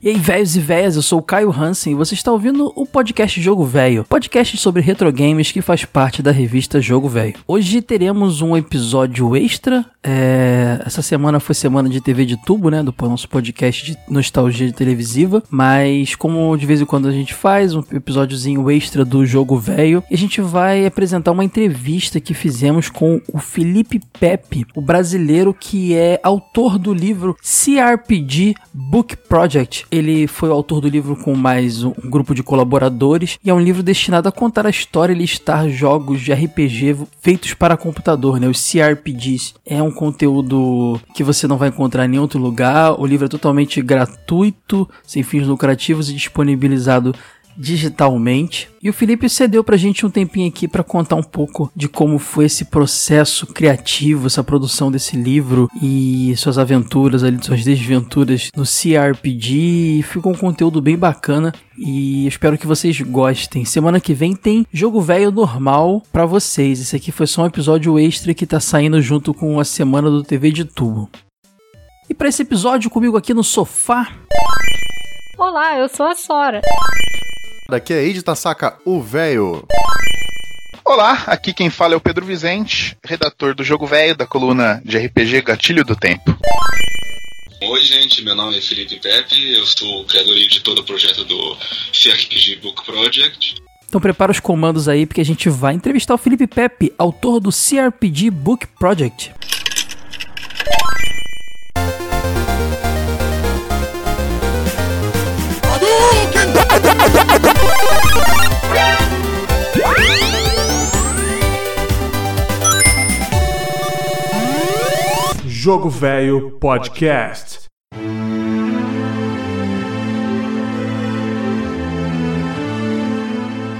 E aí, velhos e velhas, eu sou o Caio Hansen e você está ouvindo o podcast Jogo Velho, podcast sobre retro games que faz parte da revista Jogo Velho. Hoje teremos um episódio extra. É... Essa semana foi semana de TV de tubo, né? Do nosso podcast de nostalgia televisiva. Mas, como de vez em quando a gente faz, um episódiozinho extra do Jogo Velho, a gente vai apresentar uma entrevista que fizemos com o Felipe Pepe, o brasileiro que é autor do livro CRPG Book Project ele foi o autor do livro com mais um grupo de colaboradores e é um livro destinado a contar a história e listar jogos de RPG feitos para computador, né? Os CRPGs. É um conteúdo que você não vai encontrar em nenhum outro lugar. O livro é totalmente gratuito, sem fins lucrativos e disponibilizado digitalmente. E o Felipe cedeu pra gente um tempinho aqui para contar um pouco de como foi esse processo criativo, essa produção desse livro e suas aventuras ali, suas desventuras no CRPG. Ficou um conteúdo bem bacana e espero que vocês gostem. Semana que vem tem jogo velho normal para vocês. Esse aqui foi só um episódio extra que tá saindo junto com a semana do TV de Tubo. E para esse episódio comigo aqui no sofá. Olá, eu sou a Sora. Daqui é Eide Tasaka, o véio. Olá, aqui quem fala é o Pedro Vizente, redator do Jogo Velho, da coluna de RPG Gatilho do Tempo. Oi, gente, meu nome é Felipe Pepe, eu sou o criador e editor do projeto do CRPG Book Project. Então prepara os comandos aí, porque a gente vai entrevistar o Felipe Pepe, autor do CRPG Book Project. Jogo Velho Podcast.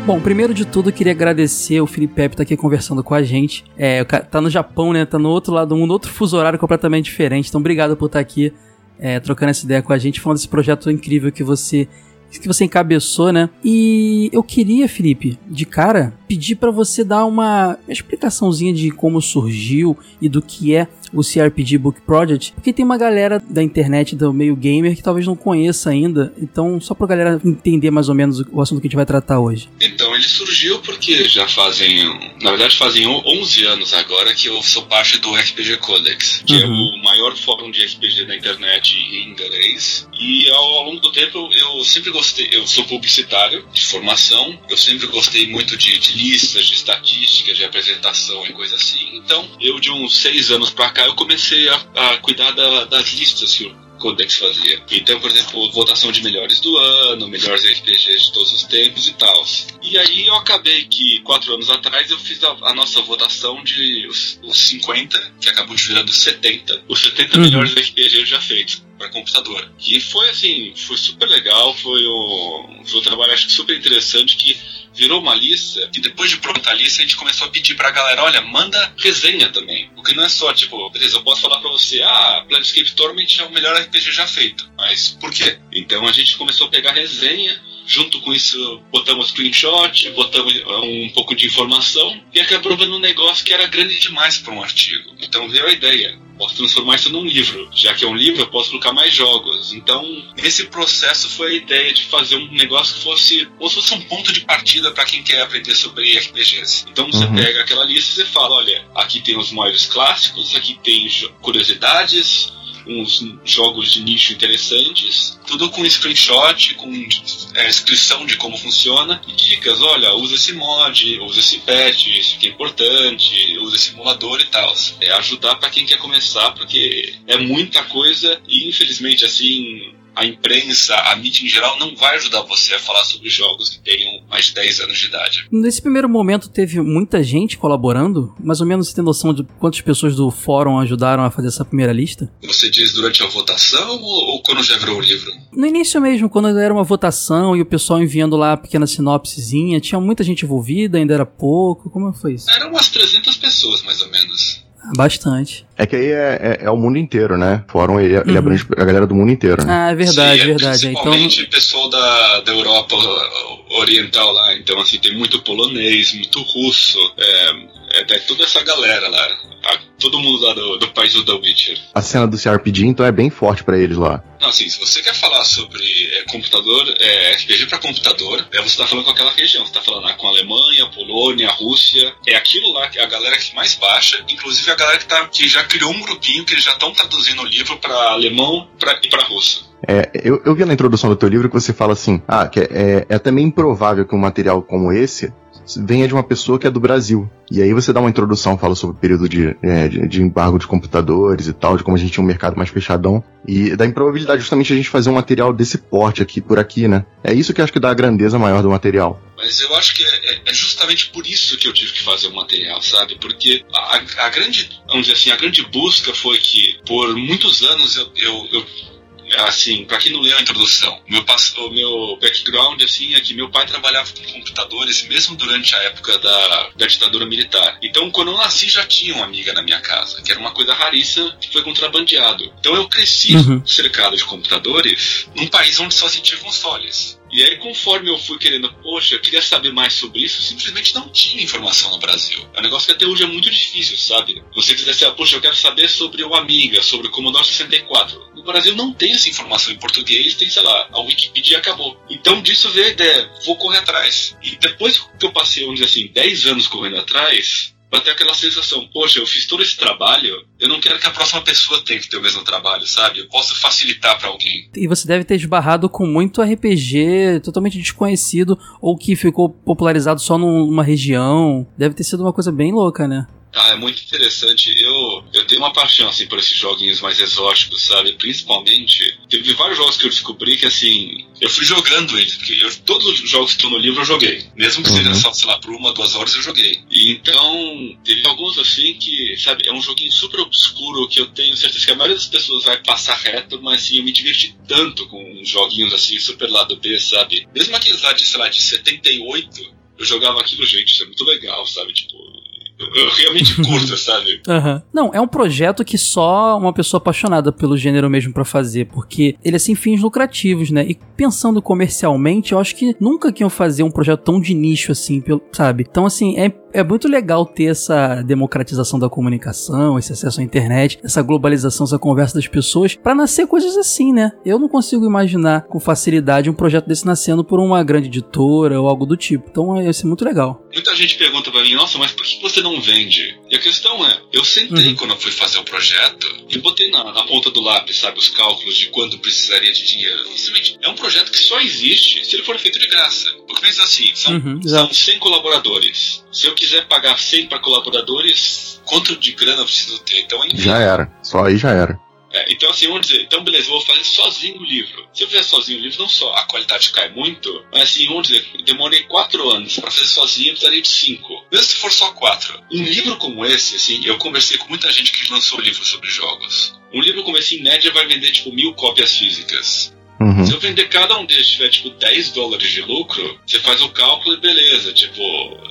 Bom, primeiro de tudo, eu queria agradecer o Felipe Pepe estar aqui conversando com a gente. É, tá no Japão, né? Tá no outro lado do mundo, outro fuso horário completamente diferente. Então, obrigado por estar aqui é, trocando essa ideia com a gente, falando desse projeto incrível que você que você encabeçou, né? E eu queria, Felipe, de cara, pedir para você dar uma explicaçãozinha de como surgiu e do que é o CRPG Book Project, porque tem uma galera da internet do meio gamer que talvez não conheça ainda, então só pra galera entender mais ou menos o assunto que a gente vai tratar hoje. Então, ele surgiu porque já fazem, na verdade fazem 11 anos agora que eu sou parte do RPG Codex, que é uhum. é o maior fórum de RPG da internet em inglês, e ao longo do tempo eu sempre gostei, eu sou publicitário de formação, eu sempre gostei muito de, de listas, de estatísticas, de apresentação e coisa assim. Então, eu de uns seis anos pra cá, eu comecei a, a cuidar da, das listas que o Codex fazia. Então, por exemplo, votação de melhores do ano, melhores RPGs de todos os tempos e tal. E aí eu acabei que, quatro anos atrás, eu fiz a, a nossa votação de os, os 50, que acabou de virar dos 70, os 70 uhum. melhores RPGs já feitos para computador. E foi assim, foi super legal, foi um, foi um trabalho acho super interessante que virou uma lista e depois de pronta a lista a gente começou a pedir pra galera, olha, manda resenha também. Porque não é só, tipo, beleza, eu posso falar pra você, ah, Planescape Torment é o melhor RPG já feito. Mas por quê? Então a gente começou a pegar resenha, junto com isso botamos screenshot, botamos ah, um pouco de informação e acabou vendo um negócio que era grande demais para um artigo. Então veio a ideia posso transformar isso num livro. Já que é um livro, eu posso colocar mais jogos. Então, esse processo foi a ideia de fazer um negócio que fosse, ou fosse um ponto de partida para quem quer aprender sobre RPGs. Então, você uhum. pega aquela lista e você fala: olha, aqui tem os maiores clássicos, aqui tem curiosidades, uns jogos de nicho interessantes, tudo com screenshot, com é, descrição de como funciona e dicas. Olha, usa esse mod, usa esse patch, isso que é importante, usa esse emulador e tal. É ajudar para quem quer começar, porque é muita coisa e infelizmente assim a imprensa, a mídia em geral, não vai ajudar você a falar sobre jogos que tenham mais de 10 anos de idade. Nesse primeiro momento teve muita gente colaborando? Mais ou menos você tem noção de quantas pessoas do fórum ajudaram a fazer essa primeira lista? Você diz durante a votação ou, ou quando já virou o livro? No início mesmo, quando era uma votação e o pessoal enviando lá a pequena sinopsezinha, tinha muita gente envolvida, ainda era pouco, como foi isso? Eram umas 300 pessoas, mais ou menos. Bastante. É que aí é, é, é, o mundo inteiro, né? Fórum ele, ele uhum. abrange a galera do mundo inteiro, né? Ah, é verdade, Sim, é verdade. Principalmente então... pessoal da, da Europa oriental lá. Então, assim, tem muito polonês, muito russo, é, É, é toda essa galera lá. A, todo mundo lá do, do país do The Witcher. A cena do CRPG, então, é bem forte pra eles lá. Não, assim, se você quer falar sobre é, computador, é, RPG para computador, é, você tá falando com aquela região. Você tá falando ah, com a Alemanha, a Polônia, a Rússia. É aquilo lá que é a galera que mais baixa, inclusive a galera que, tá, que já criou um grupinho que eles já estão traduzindo o livro para alemão pra, e para russo. É, eu, eu vi na introdução do teu livro que você fala assim, ah, que é, é, é também improvável que um material como esse venha de uma pessoa que é do Brasil. E aí você dá uma introdução, fala sobre o período de, é, de, de, embargo de computadores e tal, de como a gente tinha um mercado mais fechadão. E da improbabilidade justamente a gente fazer um material desse porte aqui, por aqui, né? É isso que acho que dá a grandeza maior do material. Mas eu acho que é, é, justamente por isso que eu tive que fazer o material, sabe? Porque a, a, grande, vamos dizer assim, a grande busca foi que por muitos anos eu, eu, eu assim, para quem não leu a introdução, meu, o meu background assim é que meu pai trabalhava com computadores mesmo durante a época da, da ditadura militar. Então, quando eu nasci, já tinha uma amiga na minha casa, que era uma coisa raríssima que foi contrabandeado. Então, eu cresci uhum. cercado de computadores num país onde só se tinha consoles. E aí, conforme eu fui querendo, poxa, eu queria saber mais sobre isso, simplesmente não tinha informação no Brasil. É um negócio que até hoje é muito difícil, sabe? Você quiser assim, ah, poxa, eu quero saber sobre o Amiga, sobre o Commodore 64. No Brasil não tem essa informação em português, tem, sei lá, a Wikipedia acabou. Então disso veio a ideia, vou correr atrás. E depois que eu passei, vamos dizer assim, 10 anos correndo atrás, bater aquela sensação, poxa, eu fiz todo esse trabalho, eu não quero que a próxima pessoa tenha que ter o mesmo trabalho, sabe? Eu posso facilitar para alguém. E você deve ter esbarrado com muito RPG totalmente desconhecido ou que ficou popularizado só numa região. Deve ter sido uma coisa bem louca, né? Ah, é muito interessante. Eu, eu tenho uma paixão, assim, por esses joguinhos mais exóticos, sabe? Principalmente, teve vários jogos que eu descobri que, assim, eu fui jogando eles, porque eu, todos os jogos que estão no livro eu joguei. Mesmo que uhum. seja só, sei lá, por uma, duas horas eu joguei. E então, teve alguns, assim, que, sabe, é um joguinho super obscuro que eu tenho certeza que a maioria das pessoas vai passar reto, mas, assim, eu me diverti tanto com joguinhos, assim, super lado B, sabe? Mesmo aqueles lá de, sei lá, de 78, eu jogava aquilo, gente, isso é muito legal, sabe? Tipo, realmente curto, sabe? Uhum. Não, é um projeto que só uma pessoa apaixonada pelo gênero mesmo para fazer, porque ele é sem fins lucrativos, né? E pensando comercialmente, eu acho que nunca que iam fazer um projeto tão de nicho assim, sabe? Então, assim, é é muito legal ter essa democratização da comunicação, esse acesso à internet, essa globalização, essa conversa das pessoas, para nascer coisas assim, né? Eu não consigo imaginar com facilidade um projeto desse nascendo por uma grande editora ou algo do tipo. Então, ia ser muito legal. Muita gente pergunta para mim, nossa, mas por que você não vende? E a questão é, eu sentei uhum. quando eu fui fazer o projeto e botei na, na, ponta do lápis, sabe, os cálculos de quanto precisaria de dinheiro. Simplesmente, é um projeto que só existe se ele for feito de graça. Porque pensa assim, são, uhum, são 100 colaboradores. Se eu quiser pagar 100 para colaboradores, quanto de grana eu preciso ter? Então, enfim. Já era. Só aí já era. É, então, assim, vamos dizer, então beleza, eu vou fazer sozinho o livro. Se eu fizer sozinho o livro, não só a qualidade cai muito, mas assim, vamos dizer, eu demorei quatro anos para fazer sozinho, eu precisaria de cinco. Mesmo se for só quatro. Um livro como esse, assim, eu conversei com muita gente que lançou livro sobre jogos. Um livro como esse, em média, vai vender, tipo, mil cópias físicas. Uhum. Se eu vender cada um deles tiver, tipo, 10 dólares de lucro, você faz o cálculo e beleza. Tipo,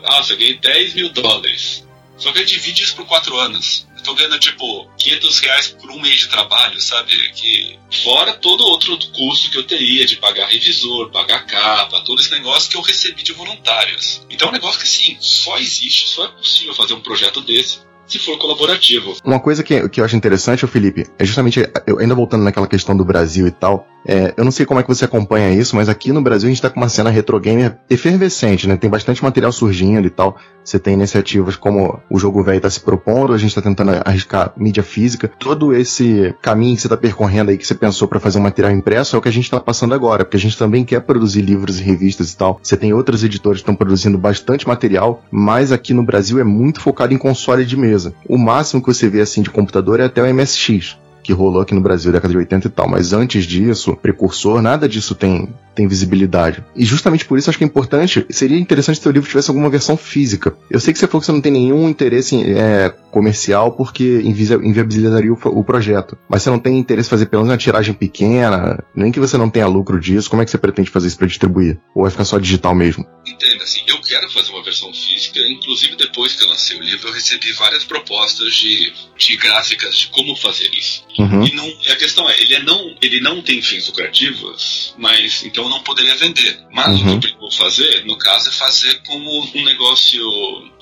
ah, você ganhei 10 mil dólares. Só que eu divide isso por 4 anos. Tô ganhando, tipo, 500 reais por um mês de trabalho, sabe? Que fora todo outro custo que eu teria de pagar revisor, pagar capa, todo esse negócio que eu recebi de voluntários. Então é um negócio que, assim, só existe, só é possível fazer um projeto desse se for colaborativo. Uma coisa que, que eu acho interessante, Felipe, é justamente, eu ainda voltando naquela questão do Brasil e tal, é, eu não sei como é que você acompanha isso, mas aqui no Brasil a gente tá com uma cena retro gamer efervescente, né? Tem bastante material surgindo e tal. Você tem iniciativas como o Jogo Velho tá se propondo, a gente tá tentando arriscar mídia física. Todo esse caminho que você tá percorrendo aí, que você pensou para fazer um material impresso, é o que a gente tá passando agora, porque a gente também quer produzir livros e revistas e tal. Você tem outros editores que estão produzindo bastante material, mas aqui no Brasil é muito focado em console de mesa. O máximo que você vê assim de computador é até o MSX que rolou aqui no Brasil, década de 80 e tal. Mas antes disso, precursor, nada disso tem, tem visibilidade. E justamente por isso acho que é importante, seria interessante se o livro tivesse alguma versão física. Eu sei que você falou que você não tem nenhum interesse em, é, comercial porque inviabilizaria o, o, projeto. Mas você não tem interesse em fazer pelo menos uma tiragem pequena, nem que você não tenha lucro disso, como é que você pretende fazer isso para distribuir? Ou vai ficar só digital mesmo? Entenda, assim, eu quero fazer uma versão física, inclusive depois que eu lancei o livro, eu recebi várias propostas de, de gráficas de como fazer isso. Uhum. E não, a questão é, ele, é não, ele não tem fins lucrativos, mas então eu não poderia vender. Mas uhum. o que eu vou fazer, no caso, é fazer como um negócio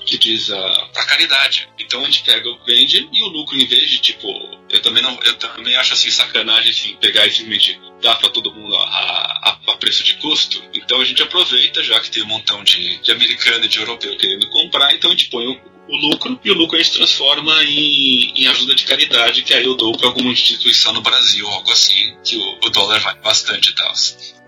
que diz uh, pra caridade. Então a gente pega, vende e o lucro, em vez de tipo, eu também não, eu também acho assim sacanagem assim, pegar e simplesmente dar para todo mundo a, a, a, preço de custo. Então a gente aproveita, já que tem um montão de, de americano e de europeu querendo comprar, então a gente põe o, o lucro e o lucro a gente transforma em, em ajuda de caridade, que aí eu dou para alguma instituição no Brasil, algo assim, que o, o dólar vai bastante e tal.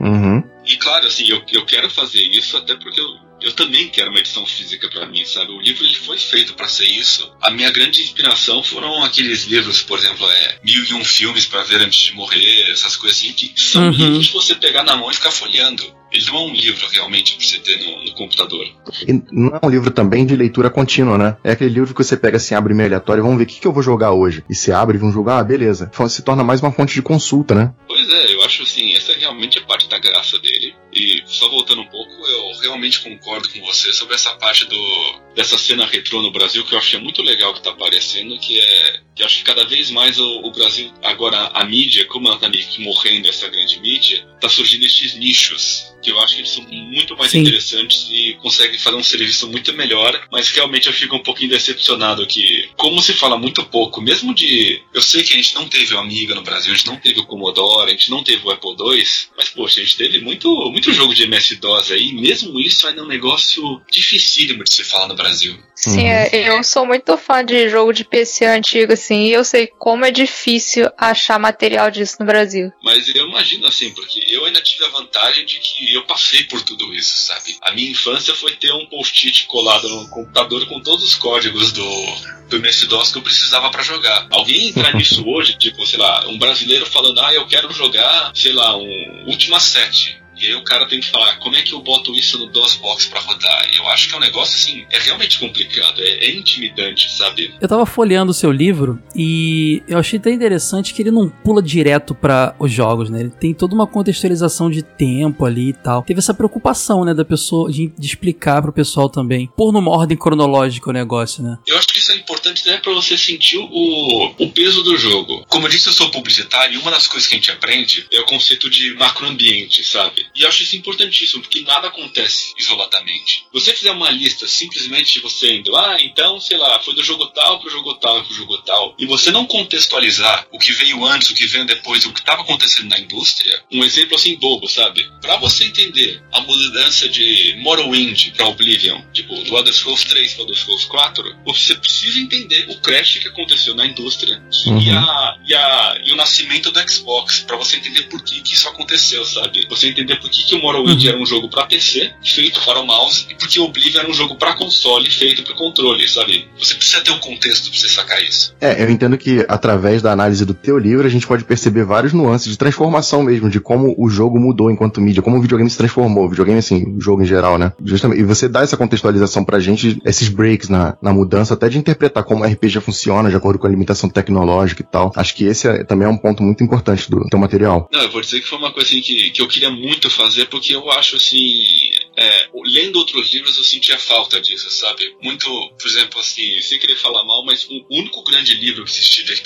Uhum. E claro, assim, eu, eu quero fazer isso até porque eu, eu também quero uma edição física para mim, sabe? O livro ele foi feito para ser isso. A minha grande inspiração foram aqueles livros, por exemplo, é Mil e Um Filmes para Ver Antes de Morrer, essas coisas assim, que são uhum. livros que você pegar na mão e ficar folheando. Ele não é um livro realmente pra você ter no, no, computador. E não é um livro também de leitura contínua, né? É aquele livro que você pega assim, abre meio aleatório, vamos ver o que, que eu vou jogar hoje. E você abre e vão jogar, ah, beleza. Se torna mais uma fonte de consulta, né? Pois é, eu acho assim, essa é realmente é parte da graça dele. E só voltando um pouco, eu realmente concordo com você sobre essa parte do dessa cena retrô no Brasil que eu achei muito legal que tá aparecendo, que é que acho que cada vez mais o, o Brasil, agora a mídia, como ela tá morrendo essa grande mídia, tá surgindo esses nichos que eu acho que eles são muito mais Sim. interessantes e conseguem fazer um serviço muito melhor, mas realmente eu fico um pouquinho decepcionado que, como se fala muito pouco, mesmo de. Eu sei que a gente não teve o Amiga no Brasil, a gente não teve o Commodore, a gente não teve o Apple II, mas poxa, a gente teve muito, muito jogo de MS-DOS aí, mesmo isso ainda é um negócio dificílimo de se falar no Brasil. Sim, uhum. É, eu sou muito fã de jogo de PC antigo, assim, e eu sei como é difícil achar material disso no Brasil. Mas eu imagino assim, porque eu ainda tive a vantagem de que eu passei por tudo isso, sabe? A minha infância foi ter um post-it colado no computador com todos os códigos do, do MS-DOS que eu precisava para jogar. Alguém entrar nisso hoje, tipo, sei lá, um brasileiro falando, ah, eu quero jogar, sei lá, um Ultima 7 e aí o cara tem que falar, como é que eu boto isso no DOSBox para rodar? Eu acho que é um negócio assim, é realmente complicado, é, é, intimidante, sabe? Eu tava folheando o seu livro e eu achei até interessante que ele não pula direto para os jogos, né? Ele tem toda uma contextualização de tempo ali e tal. Teve essa preocupação, né, da pessoa de, de explicar pro pessoal também, pôr numa ordem cronológica o negócio, né? Eu acho que isso é importante né, para você sentir o, o peso do jogo. Como eu disse, eu sou publicitário e uma das coisas que a gente aprende é o conceito de macroambiente, sabe? E eu acho isso importantíssimo, porque nada acontece isoladamente. Você fizer uma lista simplesmente você indo, ah, então, sei lá, foi do jogo tal pro jogo tal pro jogo tal, e você não contextualizar o que veio antes, o que veio depois, o que estava acontecendo na indústria, um exemplo assim bobo, sabe? Para você entender a mudança de Morrowind para Oblivion, tipo, do Elder Scrolls 3 para Elder Scrolls 4, você precisa entender o crash que aconteceu na indústria uhum. e, a, e, a, e o nascimento do Xbox, para você entender por que, que isso aconteceu, sabe? Você entender por que, que o Morrowind uhum. era um jogo para PC, feito para o mouse, e porque o Oblivion era um jogo para console, feito para controle, sabe? Você precisa ter um contexto para você sacar isso. É, eu entendo que através da análise do teu livro a gente pode perceber vários nuances de transformação mesmo, de como o jogo mudou enquanto mídia, como o videogame se transformou, o videogame assim, o jogo em geral, né? Justamente, e você dá essa contextualização pra gente, esses breaks na, na mudança, até de interpretar como o RPG funciona de acordo com a limitação tecnológica e tal. Acho que esse é, também é um ponto muito importante do teu material. Não, eu vou dizer que foi uma coisa assim que, que eu queria muito fazer, porque eu acho assim. É, lendo outros livros eu sentia falta disso, sabe? Muito, por exemplo, assim, sem querer falar mal, mas o único grande livro que existia de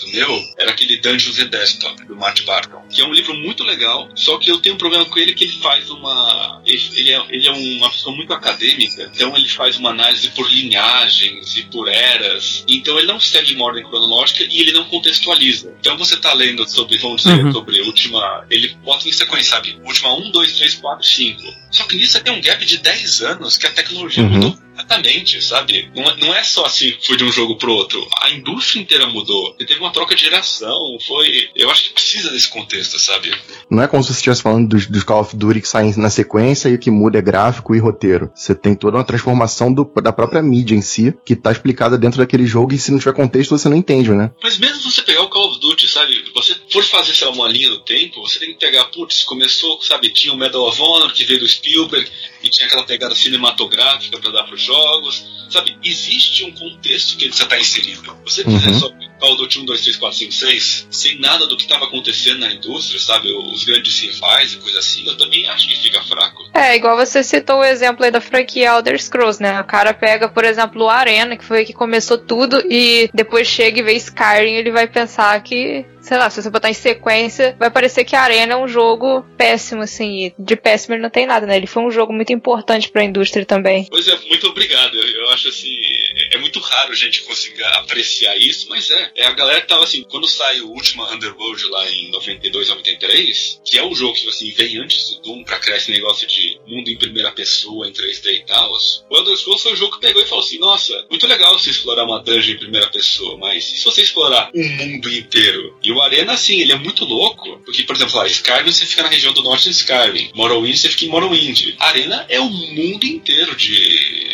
do meu era aquele Dungeons and Desktop, do Matt Barton, que é um livro muito legal, só que eu tenho um problema com ele que ele faz uma. Ele é, ele é uma pessoa muito acadêmica, então ele faz uma análise por linhagens e por eras, então ele não segue uma ordem cronológica e ele não contextualiza. Então você tá lendo sobre, vamos dizer, uhum. sobre última. Ele bota em sequência, sabe? Última 1, 2, 3, 4, 5. Só que nisso tem um gap de 10 anos que a tecnologia uhum. mudou completamente, sabe? Não, é, não é só assim, foi de um jogo pro outro. A indústria inteira mudou. E teve uma troca de geração. Foi. Eu acho que precisa desse contexto, sabe? Não é como se você estivesse falando dos, dos Call of Duty que saem na sequência e o que muda é gráfico e roteiro. Você tem toda uma transformação do, da própria mídia em si, que tá explicada dentro daquele jogo e se não tiver contexto você não entende, né? Mas mesmo você pegar o Call of Duty, sabe? Você for fazer, sei lá, uma linha do tempo, você tem que pegar, putz, começou, sabe, tinha o Medal of Honor que veio do Spielberg e tinha aquela pegada cinematográfica para dar pros jogos, sabe? Existe um contexto que você está inserido. Você uhum. só Call of Duty 1, 2, 3, 4, 5, 6, sem nada do que estava acontecendo na indústria, sabe? Os grandes rivais e coisa assim, eu também acho que fica fraco. É, igual você citou o exemplo aí da franquia Elder Scrolls, né? O cara pega, por exemplo, o Arena, que foi que começou tudo, e depois chega e vê Skyrim, ele vai pensar que sei lá, se você botar em sequência, vai parecer que a Arena é um jogo péssimo, assim. E de péssimo ele não tem nada, né? Ele foi um jogo muito importante pra indústria também. Pois é, muito obrigado. Eu, eu acho assim, é, é muito raro a gente conseguir apreciar isso, mas é. É. A galera tava assim, quando sai o último Underworld lá em 92, 93, que é o jogo que assim, vem antes do Doom pra criar esse negócio de mundo em primeira pessoa, em 3D e tal. O Elder Scrolls foi o jogo que pegou e falou assim: nossa, muito legal você explorar uma dungeon em primeira pessoa, mas se você explorar um mundo inteiro? E o o Arena, assim, ele é muito louco. Porque, por exemplo, lá, Skyrim você fica na região do norte de Skyrim. Morrowind você fica em Morrowind. Arena é o mundo inteiro de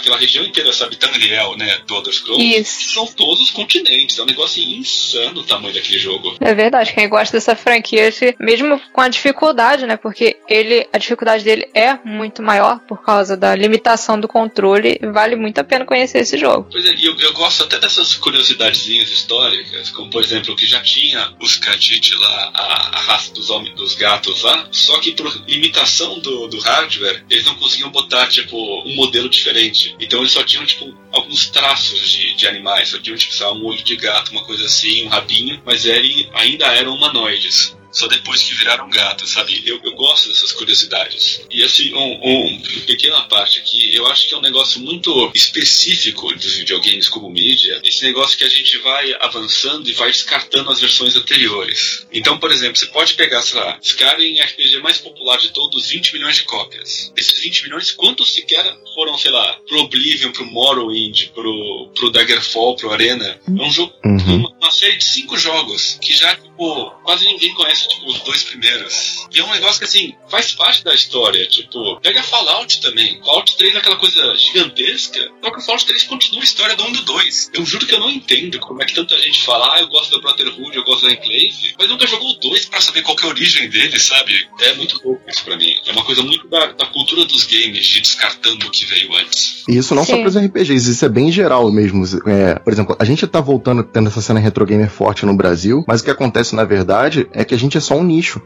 aquela região inteira, sabe, Tamriel, né, do Elder Scrolls, Isso. são todos os continentes. É um negócio insano o tamanho daquele jogo. É verdade, quem gosta dessa franquia, mesmo com a dificuldade, né, porque ele, a dificuldade dele é muito maior por causa da limitação do controle, vale muito a pena conhecer esse jogo. Pois é, eu, eu gosto até dessas curiosidadezinhas históricas, como por exemplo, que já tinha os Khajiit lá, a, a raça dos homens, dos gatos lá, só que por limitação do, do hardware, eles não conseguiam botar, tipo, um modelo diferente então eles só tinham, tipo, alguns traços de, de animais. Só tinham, tipo, um olho de gato, uma coisa assim, um rabinho. Mas ele, ainda eram humanoides só depois que viraram gato, sabe? Eu, eu gosto dessas curiosidades. E assim, um, um, pequena parte aqui, eu acho que é um negócio muito específico dos videogames como mídia, esse negócio que a gente vai avançando e vai descartando as versões anteriores. Então, por exemplo, você pode pegar, sei lá, Skyrim RPG mais popular de todos, 20 milhões de cópias. Esses 20 milhões, quantos sequer foram, sei lá, pro Oblivion, pro Morrowind, pro, pro Daggerfall, pro Arena? É um jogo, uhum. uma, uma série de cinco jogos que já, tipo, quase ninguém conhece tipo, os dois primeiros. E é um negócio que, assim, faz parte da história. Tipo, pega Fallout também. Fallout 3 é aquela coisa gigantesca, só que o Fallout 3 continua a história do 1 e do 2. Eu juro que eu não entendo como é que tanta gente fala, ah, eu gosto do Brotherhood, eu gosto da Enclave, mas nunca jogou o 2 pra saber qual é a origem dele, sabe? É muito louco isso pra mim. É uma coisa muito da, da cultura dos games, de descartando o que veio antes. E isso não Sim. só pros RPGs, isso é bem geral mesmo. É, por exemplo, a gente tá voltando, tendo essa cena retro gamer forte no Brasil, mas o que acontece na verdade é que a gente é só um nicho.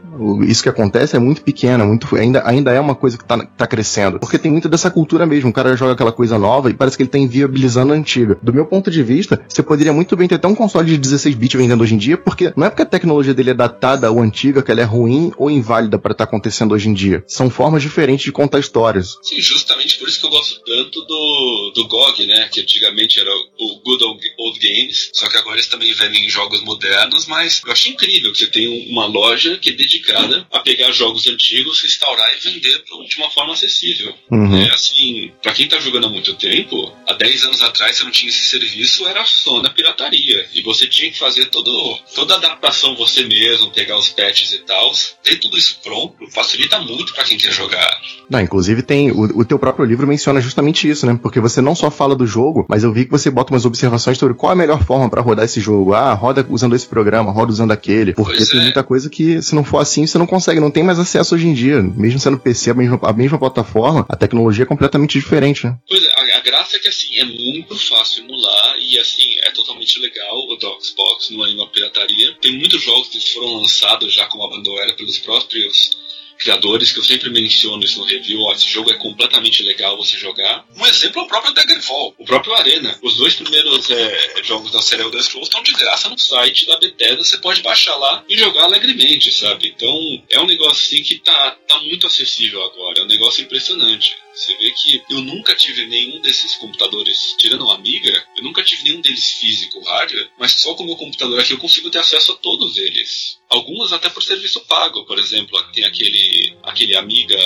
Isso que acontece é muito pequeno, é muito, ainda, ainda é uma coisa que tá, tá crescendo. Porque tem muito dessa cultura mesmo. O cara joga aquela coisa nova e parece que ele tá inviabilizando a antiga. Do meu ponto de vista, você poderia muito bem ter até um console de 16 bits vendendo hoje em dia, porque não é porque a tecnologia dele é datada ou antiga que ela é ruim ou inválida para estar tá acontecendo hoje em dia. São formas diferentes de contar histórias. Sim, justamente por isso que eu gosto tanto do, do GOG, né? Que antigamente era o Good Old, Old Games, só que agora eles também vendem jogos modernos, mas eu achei incrível que você tem uma loja que é dedicada a pegar jogos antigos, restaurar e vender de uma forma acessível. Uhum. É assim, para quem tá jogando há muito tempo, há 10 anos atrás você não tinha esse serviço, era só na pirataria. E você tinha que fazer todo, toda a adaptação você mesmo, pegar os patches e tal. Ter tudo isso pronto facilita muito para quem quer jogar. Não, inclusive tem. O, o teu próprio livro menciona justamente isso, né? Porque você não só fala do jogo, mas eu vi que você bota umas observações sobre qual é a melhor forma para rodar esse jogo. Ah, roda usando esse programa, roda usando aquele. Porque pois tem é. muita coisa que, se não for assim, você não consegue, não tem mais acesso hoje em dia. Mesmo sendo PC, a mesma, a mesma plataforma, a tecnologia é completamente diferente, né? Pois é, a, a graça é que, assim, é muito fácil emular e, assim, é totalmente legal o Xbox não é uma pirataria. Tem muitos jogos que foram lançados já como a pelos próprios criadores, que eu sempre menciono isso no review, ó, esse jogo é completamente legal você jogar. Um exemplo é o próprio Daggerfall, o próprio Arena. Os dois primeiros é, jogos da série Elder Scrolls estão de graça no site da Bethesda, você pode baixar lá e jogar alegremente, sabe? Então é um negócio assim que tá, tá muito acessível agora, é um negócio impressionante. Você vê que eu nunca tive nenhum desses computadores, tirando uma Amiga, eu nunca tive nenhum deles físico, hardware, mas só com o meu computador aqui eu consigo ter acesso a todos eles. Algumas até por serviço pago, por exemplo, tem aquele, aquele Amiga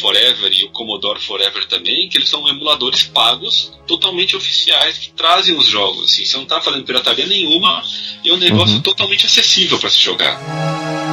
Forever e o Commodore Forever também, que eles são emuladores pagos, totalmente oficiais, que trazem os jogos. Assim, você não está fazendo pirataria nenhuma e é um negócio uhum. totalmente acessível para se jogar.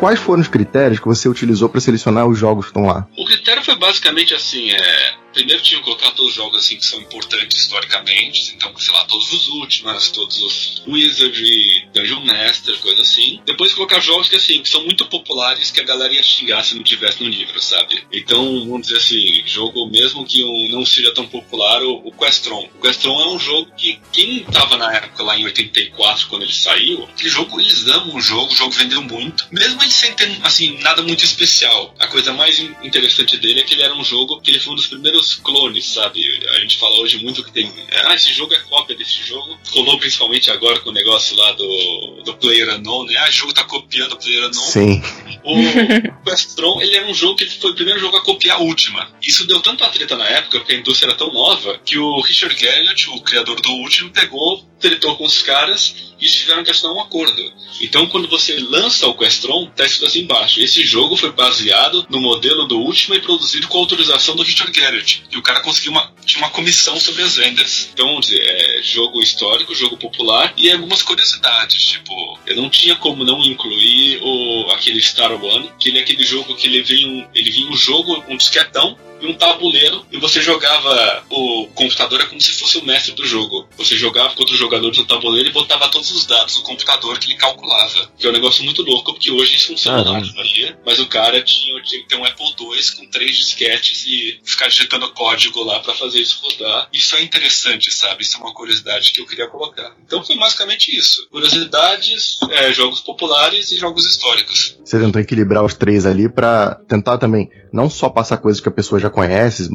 Quais foram os critérios que você utilizou para selecionar os jogos que estão lá? O critério foi basicamente assim: é, primeiro tinha que colocar todos os jogos assim que são importantes historicamente, então, sei lá, todos os últimos, todos os Wizard, Dungeon Master, coisa assim. Depois colocar jogos que assim, que são muito populares que a galera ia xingar se não tivesse no livro, sabe? Então, vamos dizer assim, jogo mesmo que um, não seja tão popular, o, o Questron. O Questron é um jogo que quem tava na época lá em 84, quando ele saiu, aquele jogo, eles amam o jogo, o jogo vendeu muito, mesmo ele sem ter, assim, nada muito especial. A coisa mais interessante dele é que ele era um jogo que ele foi um dos primeiros clones, sabe? A gente fala hoje muito que tem. Ah, esse jogo é cópia desse jogo. Rolou principalmente agora com o negócio lá do, do Player Unknown, né? Ah, o jogo tá copiando o Player Unknown. Sim. O Questron, ele era um jogo que ele foi o primeiro jogo a copiar a última. Isso deu tanta treta na época, porque a indústria era tão nova, que o Richard Garriott, o criador do último, pegou, tretou com os caras e tiveram que assinar um acordo. Então, quando você lança o Questron, tá escrito assim embaixo. Esse jogo foi baseado no modelo do último e produzido com autorização do Richard Garrett. E o cara conseguiu uma, tinha uma comissão sobre as vendas. Então, é jogo histórico, jogo popular e algumas curiosidades. Tipo, eu não tinha como não incluir o, aquele Star One, que ele é aquele jogo que ele vinha um, ele vinha um jogo, um disquetão e um tabuleiro e você jogava o computador é como se fosse o mestre do jogo. Você jogava contra os jogadores no tabuleiro e botava todos os dados no computador que ele calculava. Que é um negócio muito louco, porque hoje isso funciona na maioria, mas o cara tinha, tinha que ter um Apple II com três disquetes e ficar digitando código lá para fazer isso rodar. Isso é interessante, sabe? Isso é uma curiosidade que eu queria colocar. Então foi basicamente isso. Curiosidades, é, jogos populares e jogos históricos. Você tentou equilibrar os três ali para tentar também não só passar coisas que a pessoa já conhece,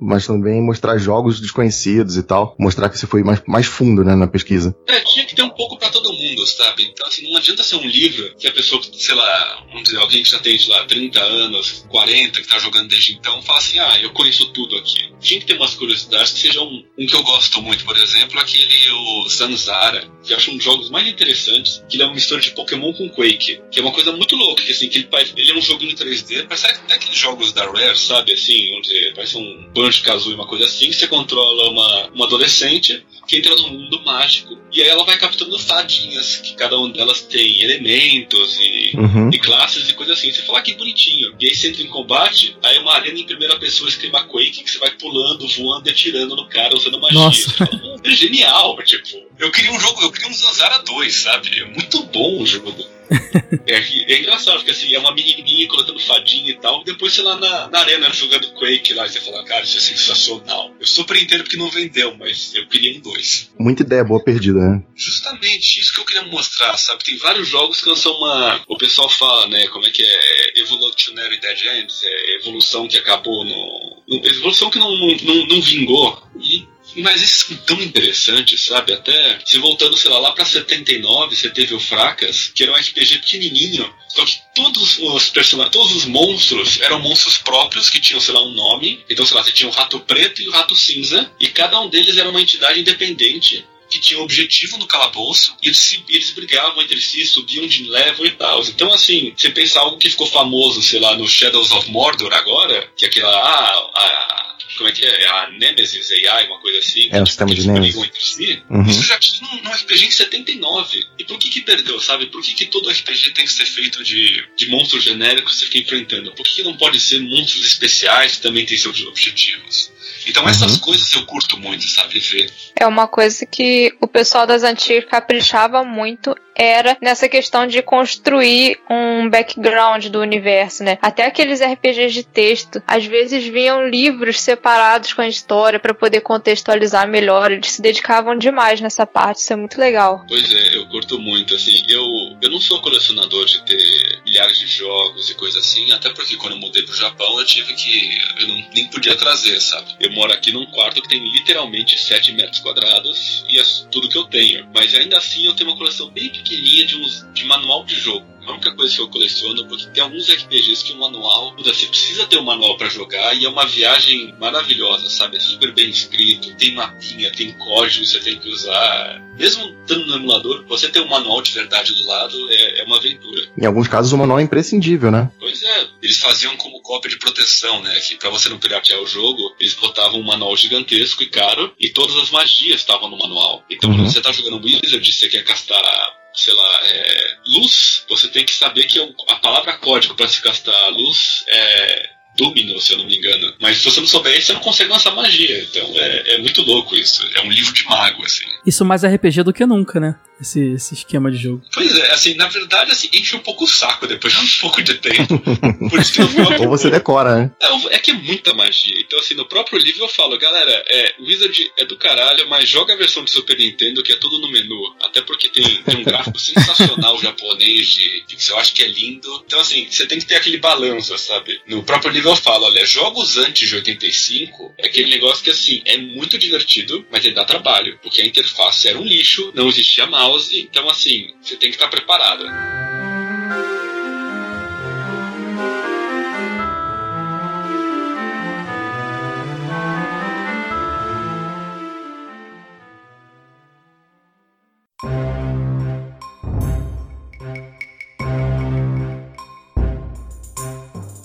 mas também mostrar jogos desconhecidos e tal. Mostrar que você foi mais, mais fundo, né, na pesquisa. É, tinha que ter um pouco para todo mundo, sabe? Então, assim, não adianta ser um livro que a pessoa, sei lá, vamos dizer, alguém que já tem, sei lá, 30 anos, 40, que tá jogando desde então, fala assim, ah, eu conheço tudo aqui. Tinha que ter umas curiosidades que sejam um, um que eu gosto muito, por exemplo, aquele, o Zanzara, que eu acho um dos jogos mais interessantes, que ele é uma mistura de Pokémon com Quake, que é uma coisa muito louca, que assim, que ele, ele é um joguinho 3D, parece até aqueles jogos da Rare, sabe, assim, onde parece um Banjo-Kazooie, uma coisa assim, que você controla uma, uma adolescente que entra num mundo mágico e aí ela vai capturando fadinhas, que cada uma delas tem elementos e, uhum. e classes e coisas assim. Você fala ah, que bonitinho. E aí você entra em combate, aí é uma arena em primeira pessoa esquema Quake que você vai pulando, voando e atirando no cara usando magia. Nossa. Fala, é genial, tipo. Eu queria um jogo, eu queria um Zanzara 2, sabe? É muito bom o jogo é, é, engraçado, porque assim, é uma menininha colocando fadinha e tal, e depois você lá na, na arena jogando Quake lá, e você fala, cara, isso é sensacional. Eu super entendo porque não vendeu, mas eu queria um dois. Muita ideia boa perdida, né? Justamente, isso que eu queria mostrar, sabe? Tem vários jogos que não são uma. O pessoal fala, né? Como é que é? Evolutionary Dead Ends, é evolução que acabou no. Evolução que não, não, não vingou. Mas esses são tão interessantes, sabe? Até se voltando, sei lá, lá pra 79, você teve o Fracas, que era um RPG pequenininho, só que todos os personagens, todos os monstros eram monstros próprios que tinham, sei lá, um nome. Então, sei lá, você tinha o Rato Preto e o Rato Cinza, e cada um deles era uma entidade independente que tinha um objetivo no calabouço e eles, eles brigavam entre si, subiam de level e tal. Então, assim, você pensa algo que ficou famoso, sei lá, no Shadows of Mordor agora, que é aquela. Ah, como é que é? é? A Nemesis AI, uma coisa assim. É, o sistema de Nemesis. Entre si. Uhum. Isso já tinha no, RPG em 79. E por que que perdeu, sabe? Por que que todo RPG tem que ser feito de, de monstros genéricos que você fica enfrentando? Por que, que não pode ser monstros especiais que também têm seus objetivos? Então essas uhum. coisas eu curto muito, sabe, ver. É uma coisa que o pessoal das antigas caprichava muito era nessa questão de construir um background do universo, né? Até aqueles RPGs de texto, às vezes vinham livros separados com a história para poder contextualizar melhor. Eles se dedicavam demais nessa parte, isso é muito legal. Pois é, eu curto muito, assim, eu, eu não sou colecionador de ter milhares de jogos e coisas assim, até porque quando eu mudei pro Japão eu tive que. eu não, nem podia trazer, sabe? Eu moro aqui num quarto que tem literalmente 7 metros quadrados e é tudo que eu tenho. Mas ainda assim eu tenho uma coleção bem pequena pequenininha de, um, de manual de jogo. A única coisa que eu coleciono, porque tem alguns RPGs que o manual, você precisa ter um manual para jogar e é uma viagem maravilhosa, sabe? É super bem escrito, tem mapinha, tem código que você tem que usar. Mesmo estando no emulador, você ter um manual de verdade do lado é, é uma aventura. Em alguns casos o manual é imprescindível, né? Pois é, eles faziam como cópia de proteção, né? Que pra você não piratear o jogo, eles botavam um manual gigantesco e caro e todas as magias estavam no manual. Então uhum. quando você tá jogando Wizard, você quer castar sei lá, é, luz, você tem que saber que a palavra código para se castar luz é Domino, se eu não me engano. Mas se você não souber, você não consegue lançar magia. Então é, é muito louco isso. É um livro de mago, assim. Isso mais RPG do que nunca, né? Esse, esse esquema de jogo. Pois é, assim, na verdade, assim, enche um pouco o saco depois de um pouco de tempo. Por isso que no final. Ou você decora, né? É, é que é muita magia. Então, assim, no próprio livro eu falo, galera, é, Wizard é do caralho, mas joga a versão de Super Nintendo que é tudo no menu. Até porque tem, tem um gráfico sensacional japonês de pixel, eu acho que é lindo. Então, assim, você tem que ter aquele balanço, sabe? No próprio livro eu falo, olha, jogos antes de 85 é aquele negócio que, assim, é muito divertido, mas ele dá trabalho. Porque a interface era um lixo, não existia então, assim, você tem que estar preparado.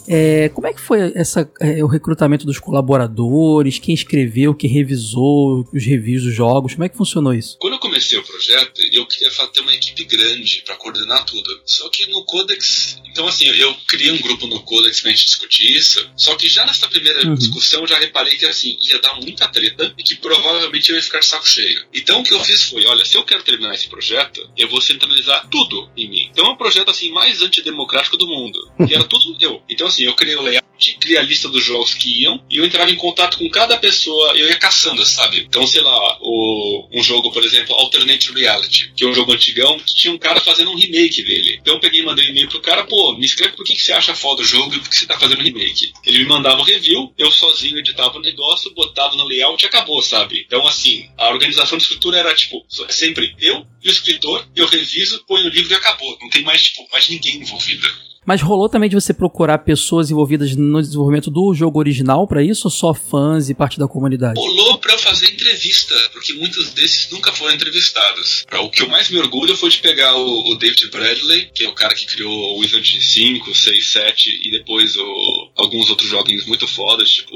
É, como é que foi essa, é, o recrutamento dos colaboradores? Quem escreveu, quem revisou os reviews dos jogos? Como é que funcionou isso? Quando eu comecei o projeto, eu queria ter uma equipe grande para coordenar tudo. Só que no Codex, então assim, eu criei um grupo no Codex pra gente discutir isso. Só que já nessa primeira uhum. discussão eu já reparei que assim, ia dar muita treta e que provavelmente eu ia ficar saco cheio. Então o que eu fiz foi, olha, se eu quero terminar esse projeto, eu vou centralizar tudo em mim. Então é um projeto assim mais antidemocrático do mundo. E era tudo eu. Então assim, eu criei o layout, criei a lista dos jogos que iam, e eu entrava em contato com cada pessoa, eu ia caçando, sabe? Então, sei lá, o, um jogo, por exemplo, Alternate Reality, que é um jogo antigão, que tinha um cara fazendo um remake dele. Então eu peguei e mandei um e-mail pro cara, pô, me escreve por que, que você acha foda do jogo e por que você tá fazendo remake. Ele me mandava o um review, eu sozinho editava o negócio, botava no layout e acabou, sabe? Então, assim, a organização de escritura era, tipo, sempre eu e o escritor, eu reviso, ponho o livro e acabou. Não tem mais, tipo, mais ninguém envolvido. Mas rolou também de você procurar pessoas envolvidas no desenvolvimento do jogo original para isso, ou só fãs e parte da comunidade? Rolou para fazer entrevista, porque muitos desses nunca foram entrevistados. O que eu mais me orgulho foi de pegar o, o David Bradley, que é o cara que criou o Wizard 5, 6, 7 e depois o, alguns outros joguinhos muito fodas, tipo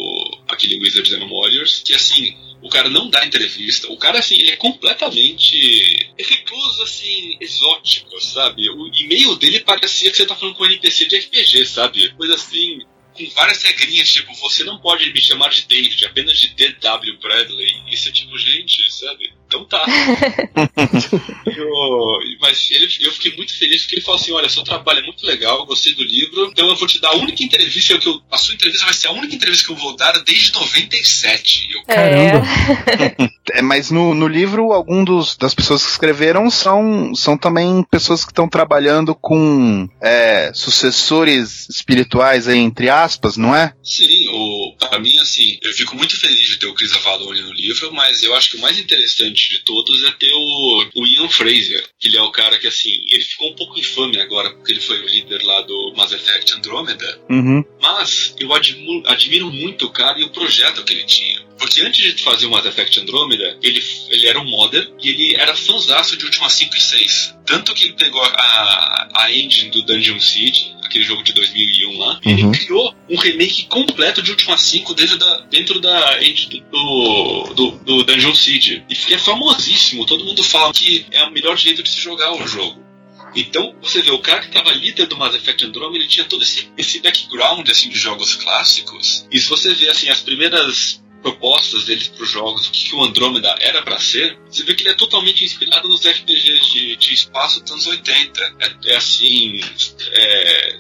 aquele Wizards and Warriors, que assim, o cara não dá entrevista. O cara, assim, ele é completamente recluso, assim, exótico, sabe? O e-mail dele parecia que você tá falando com um NPC de RPG, sabe? Coisa assim, com várias regrinhas, tipo, você não pode me chamar de David, apenas de DW Bradley. Isso é tipo, gente, sabe? Então tá. eu, mas ele, eu fiquei muito feliz porque ele falou assim: olha, seu trabalho é muito legal, gostei do livro, então eu vou te dar a única entrevista que eu. A sua entrevista vai ser a única entrevista que eu vou dar desde 97. Eu, Caramba! É, mas no, no livro, algum dos, das pessoas que escreveram são, são também pessoas que estão trabalhando com é, sucessores espirituais aí, entre aspas, não é? Sim, o, pra mim, assim, eu fico muito feliz de ter o Chris Avalone no livro, mas eu acho que o mais interessante de todos é ter o, o Ian Fraser, que ele é o cara que, assim, ele ficou um pouco infame agora, porque ele foi o líder lá do Mass Effect Andromeda. Uhum. Mas eu admiro, admiro muito o cara e o projeto que ele tinha. Porque antes de fazer o Mass Effect Andromeda, ele, ele era um modder e ele era fãzaço de Última 5 e 6. Tanto que ele pegou a, a engine do Dungeon Siege, aquele jogo de 2001 lá, Uhum. ele criou um remake completo de Última 5 dentro da, dentro da do, do, do Dungeon Siege. E é famosíssimo, todo mundo fala que é o melhor jeito de se jogar o jogo. Então, você vê, o cara que estava líder do Mass Effect Andromeda, ele tinha todo esse, esse background assim, de jogos clássicos. E se você vê assim, as primeiras propostas deles para os jogos, o que, o Andromeda era para ser, você vê que ele é totalmente inspirado nos RPGs de, de espaço dos anos 80. É, é assim, é,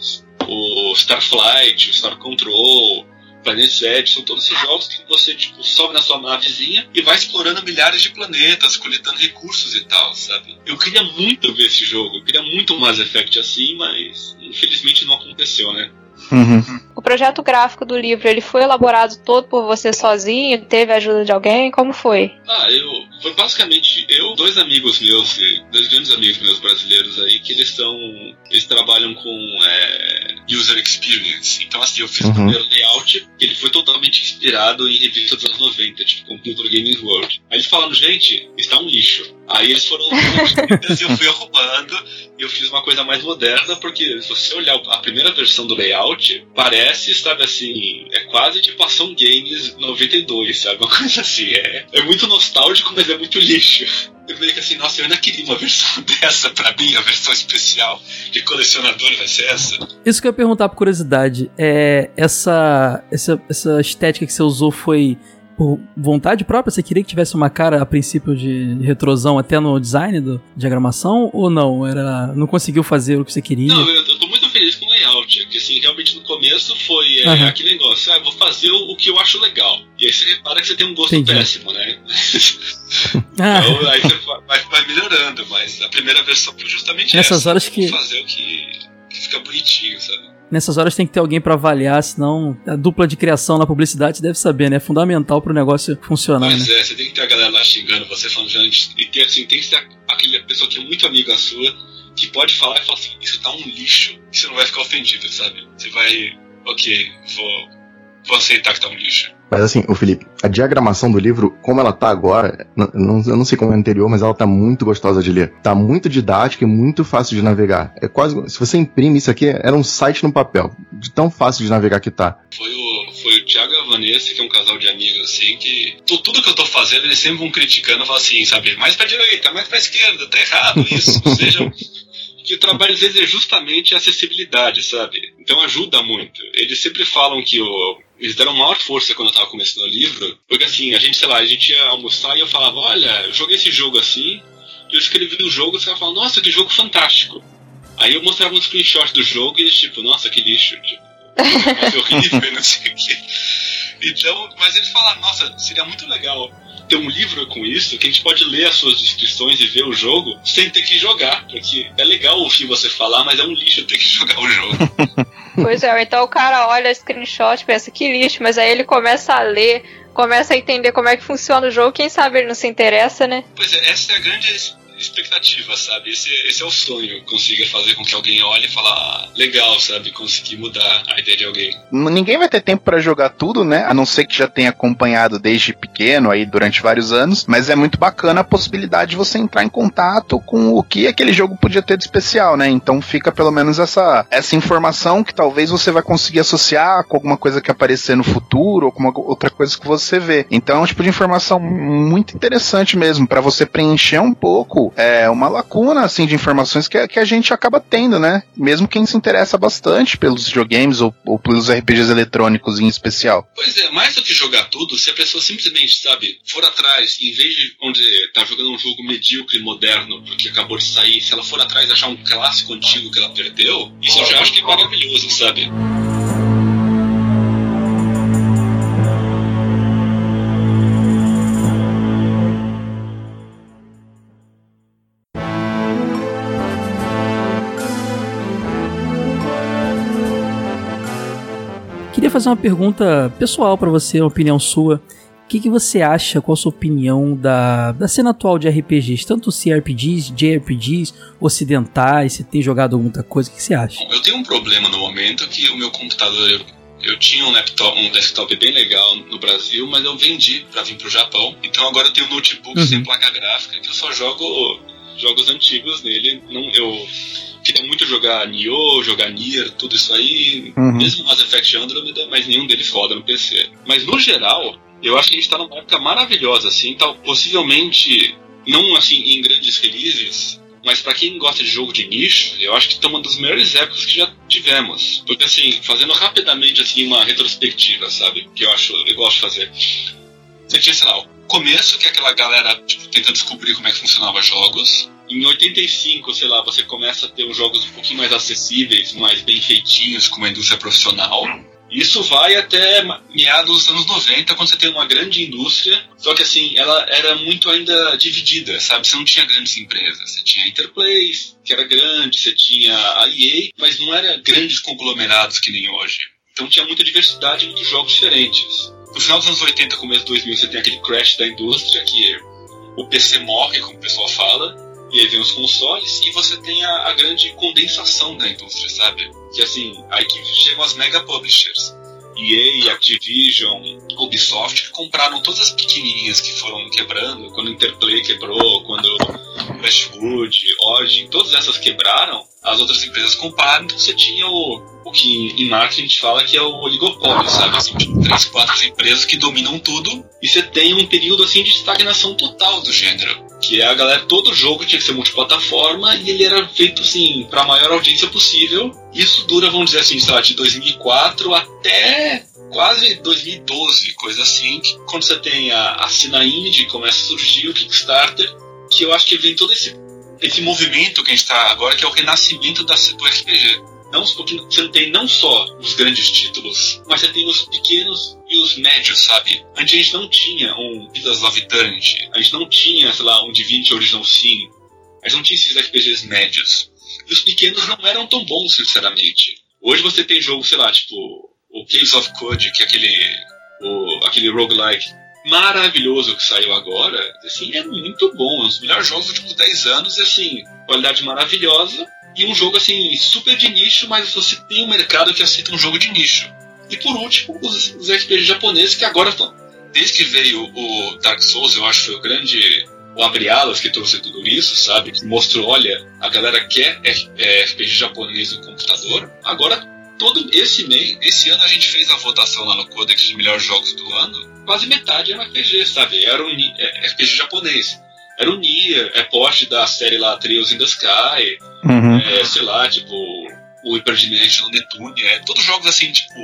o Starflight, o Star Control, Planet Edge, são todos esses jogos que você tipo, sobe na sua navezinha e vai explorando milhares de planetas, coletando recursos e tal, sabe? Eu queria muito ver esse jogo, eu queria muito um Mass Effect assim, mas infelizmente não aconteceu, né? Uhum. O projeto gráfico do livro, ele foi elaborado todo por você sozinho? Teve a ajuda de alguém? Como foi? Ah, eu. Foi basicamente eu, dois amigos meus, dois grandes amigos meus brasileiros aí, que eles são. Eles trabalham com é, user experience. Então, assim, eu fiz Uhum. o primeiro layout, que ele foi totalmente inspirado em revistas dos anos 90, tipo Computer Gaming World. Aí eles falaram, gente, está um lixo. Aí eles foram e eu fui arrumando e eu fiz uma coisa mais moderna, porque se você olhar a primeira versão do layout, parece, sabe assim, é quase tipo ação games 92, sabe? Uma coisa assim, é, é muito nostálgico, mas é muito lixo. eu meio que assim, nossa, eu ainda queria uma versão dessa pra mim, a versão especial de colecionador vai ser essa. Isso que eu ia perguntar por curiosidade, é essa, essa, essa estética que você usou foi por vontade própria? Você queria que tivesse uma cara a princípio de retrosão até no design do diagramação? Ou não? Era, não conseguiu fazer o que você queria? Não, eu, eu tô muito feliz com o layout. É que assim, realmente no começo foi é, uhum. aquele negócio, ah, vou fazer o, o, que eu acho legal. E aí você repara que você tem um gosto Entendi. péssimo, né? ah. Então aí você vai, vai, melhorando, mas a primeira versão foi justamente Nessas essa. horas que. fazer o que, que fica bonitinho, sabe? Nessas horas tem que ter alguém para avaliar, senão a dupla de criação na publicidade você deve saber, né? É fundamental pro negócio funcionar. Pois né? é, você tem que ter a galera lá xingando você, falando, gente, e ter, assim, tem que ter aquela pessoa que é muito amiga sua, que pode falar e falar assim, isso tá um lixo, e você não vai ficar ofendido, sabe? Você vai, ok, vou, vou aceitar que tá um lixo. Mas assim, o Felipe, a diagramação do livro, como ela tá agora, não, eu não sei como é anterior, mas ela tá muito gostosa de ler. Tá muito didática e muito fácil de navegar. É quase. Se você imprime isso aqui, era um site no papel. De tão fácil de navegar que tá. Foi o, foi o Thiago e a Vanessa, que é um casal de amigos, assim, que tudo que eu tô fazendo, eles sempre vão criticando, falam assim, sabe, mais pra direita, mais pra esquerda, tá errado isso. seja, que o trabalho deles é justamente a acessibilidade, sabe? Então ajuda muito. Eles sempre falam que o eles deram maior força quando eu tava começando o livro, porque assim, a gente, sei lá, a gente ia almoçar e eu falava, olha, eu joguei esse jogo assim, e eu escrevi o jogo e você falava, nossa, que jogo fantástico. Aí eu mostrava um screenshot do jogo e eles, tipo, nossa, que lixo, tipo, que horrível, não sei o quê. Então, mas eles falaram, nossa, seria muito legal ter um livro com isso, que a gente pode ler as suas descrições e ver o jogo sem ter que jogar. Porque é legal ouvir você falar, mas é um lixo ter que jogar o jogo. Pois é, então o cara olha o screenshot e pensa que lixo, mas aí ele começa a ler, começa a entender como é que funciona o jogo, quem sabe ele não se interessa, né? Pois é, essa é a grande expectativa, sabe? Esse, esse é o sonho, consiga fazer com que alguém olhe e fale, ah, legal, sabe? Conseguir mudar a ideia de alguém. Ninguém vai ter tempo para jogar tudo, né? A não ser que já tenha acompanhado desde pequeno aí durante vários anos, mas é muito bacana a possibilidade de você entrar em contato com o que aquele jogo podia ter de especial, né? Então fica pelo menos essa, essa informação que talvez você vai conseguir associar com alguma coisa que aparecer no futuro ou com uma outra coisa que você vê. Então é um tipo de informação muito interessante mesmo para você preencher um pouco é, uma lacuna assim de informações que, que a gente acaba tendo, né? Mesmo quem se interessa bastante pelos videogames ou, ou pelos RPGs eletrônicos em especial. Pois é, mais do que jogar tudo, se a pessoa simplesmente, sabe, for atrás, em vez de onde tá jogando um jogo medíocre moderno, porque acabou de sair, se ela for atrás achar um clássico antigo que ela perdeu, isso eu já acho que é maravilhoso, sabe? Fazer uma pergunta pessoal para você, uma opinião sua. O que, que você acha, qual a sua opinião da, da cena atual de RPGs, tanto CRPGs, JRPGs, ocidentais, você tem jogado muita coisa, o que você acha? Eu tenho um problema no momento que o meu computador, eu, eu tinha um laptop, um desktop bem legal no Brasil, mas eu vendi para vir pro Japão. Então agora eu tenho um notebook uhum. sem placa gráfica que eu só jogo jogos antigos nele. Não, eu queria muito jogar Nioh, jogar Nier, tudo isso aí, uhum. mesmo Mass Effect Andromeda, mas nenhum deles roda no PC. Mas no geral, eu acho que a gente tá numa época maravilhosa, assim, tal, possivelmente, não assim em grandes releases, mas para quem gosta de jogo de nicho, eu acho que tá uma das melhores épocas que já tivemos. Porque assim, fazendo rapidamente assim uma retrospectiva, sabe? Que eu acho, eu gosto de fazer. Você tinha, sei lá, o começo, que é aquela galera tipo, tentando descobrir como é que funcionava jogos. Em 85, sei lá, você começa a ter uns jogos um pouquinho mais acessíveis, mais bem feitinhos, com uma indústria profissional. Isso vai até meados dos anos 90, quando você tem uma grande indústria, só que assim, ela era muito ainda dividida, sabe? Você não tinha grandes empresas. Você tinha a Interplay, que era grande, você tinha a EA, mas não era grandes conglomerados que nem hoje. Então tinha muita diversidade de jogos diferentes. No final dos anos 80, começo de 2000, você tem aquele crash da indústria, que o PC morre, como o pessoal fala, e aí vem os consoles e você tem a, a, grande condensação da indústria, sabe? Que assim, aí que chegam as mega publishers. EA, Activision, Ubisoft, que compraram todas as pequenininhas que foram quebrando, quando Interplay quebrou, quando Westwood, Origin, todas essas quebraram, as outras empresas compraram, então você tinha o, o que em marketing a gente fala que é o oligopólio, sabe? Assim, tipo, três, quatro empresas que dominam tudo e você tem um período assim de estagnação total do gênero. Que é a galera, todo jogo tinha que ser multiplataforma e ele era feito assim para a maior audiência possível. Isso dura, vamos dizer assim, sei lá, de 2004 até quase 2012, coisa assim, que quando você tem a, a cena indie, começa a surgir o Kickstarter, que eu acho que vem todo esse, esse movimento que a gente está agora, que é o renascimento da, do RPG. Não, você tem não só os grandes títulos, mas você tem os pequenos e os médios, sabe? Antes a gente não tinha um Vidas Eternity, a gente não tinha, sei lá, um Divinity Original Sin, a gente não tinha esses RPGs médios. E os pequenos não eram tão bons, sinceramente. Hoje você tem jogo, sei lá, tipo, o Case of Code, que é aquele, o, aquele roguelike maravilhoso que saiu agora, assim, é muito bom. É um dos melhores jogos dos últimos 10 anos, e assim, qualidade maravilhosa e um jogo assim super de nicho, mas você tem um mercado que aceita um jogo de nicho. E por último, os, os RPG japoneses que agora estão. Desde que veio o Dark Souls, eu acho que foi o grande. O Abre Alas que trouxe tudo isso, sabe? Que mostrou, olha, a galera quer é, RPG japonês no computador. Agora, todo esse mês, esse ano a gente fez a votação lá no Codex de melhores jogos do ano. Quase metade era RPG, sabe? Era um é, RPG japonês era o Nier, é poste da série lá Trails in the Sky, uhum. é, sei lá, tipo, o Hyper Dimension Neptune, é, todos jogos assim, tipo,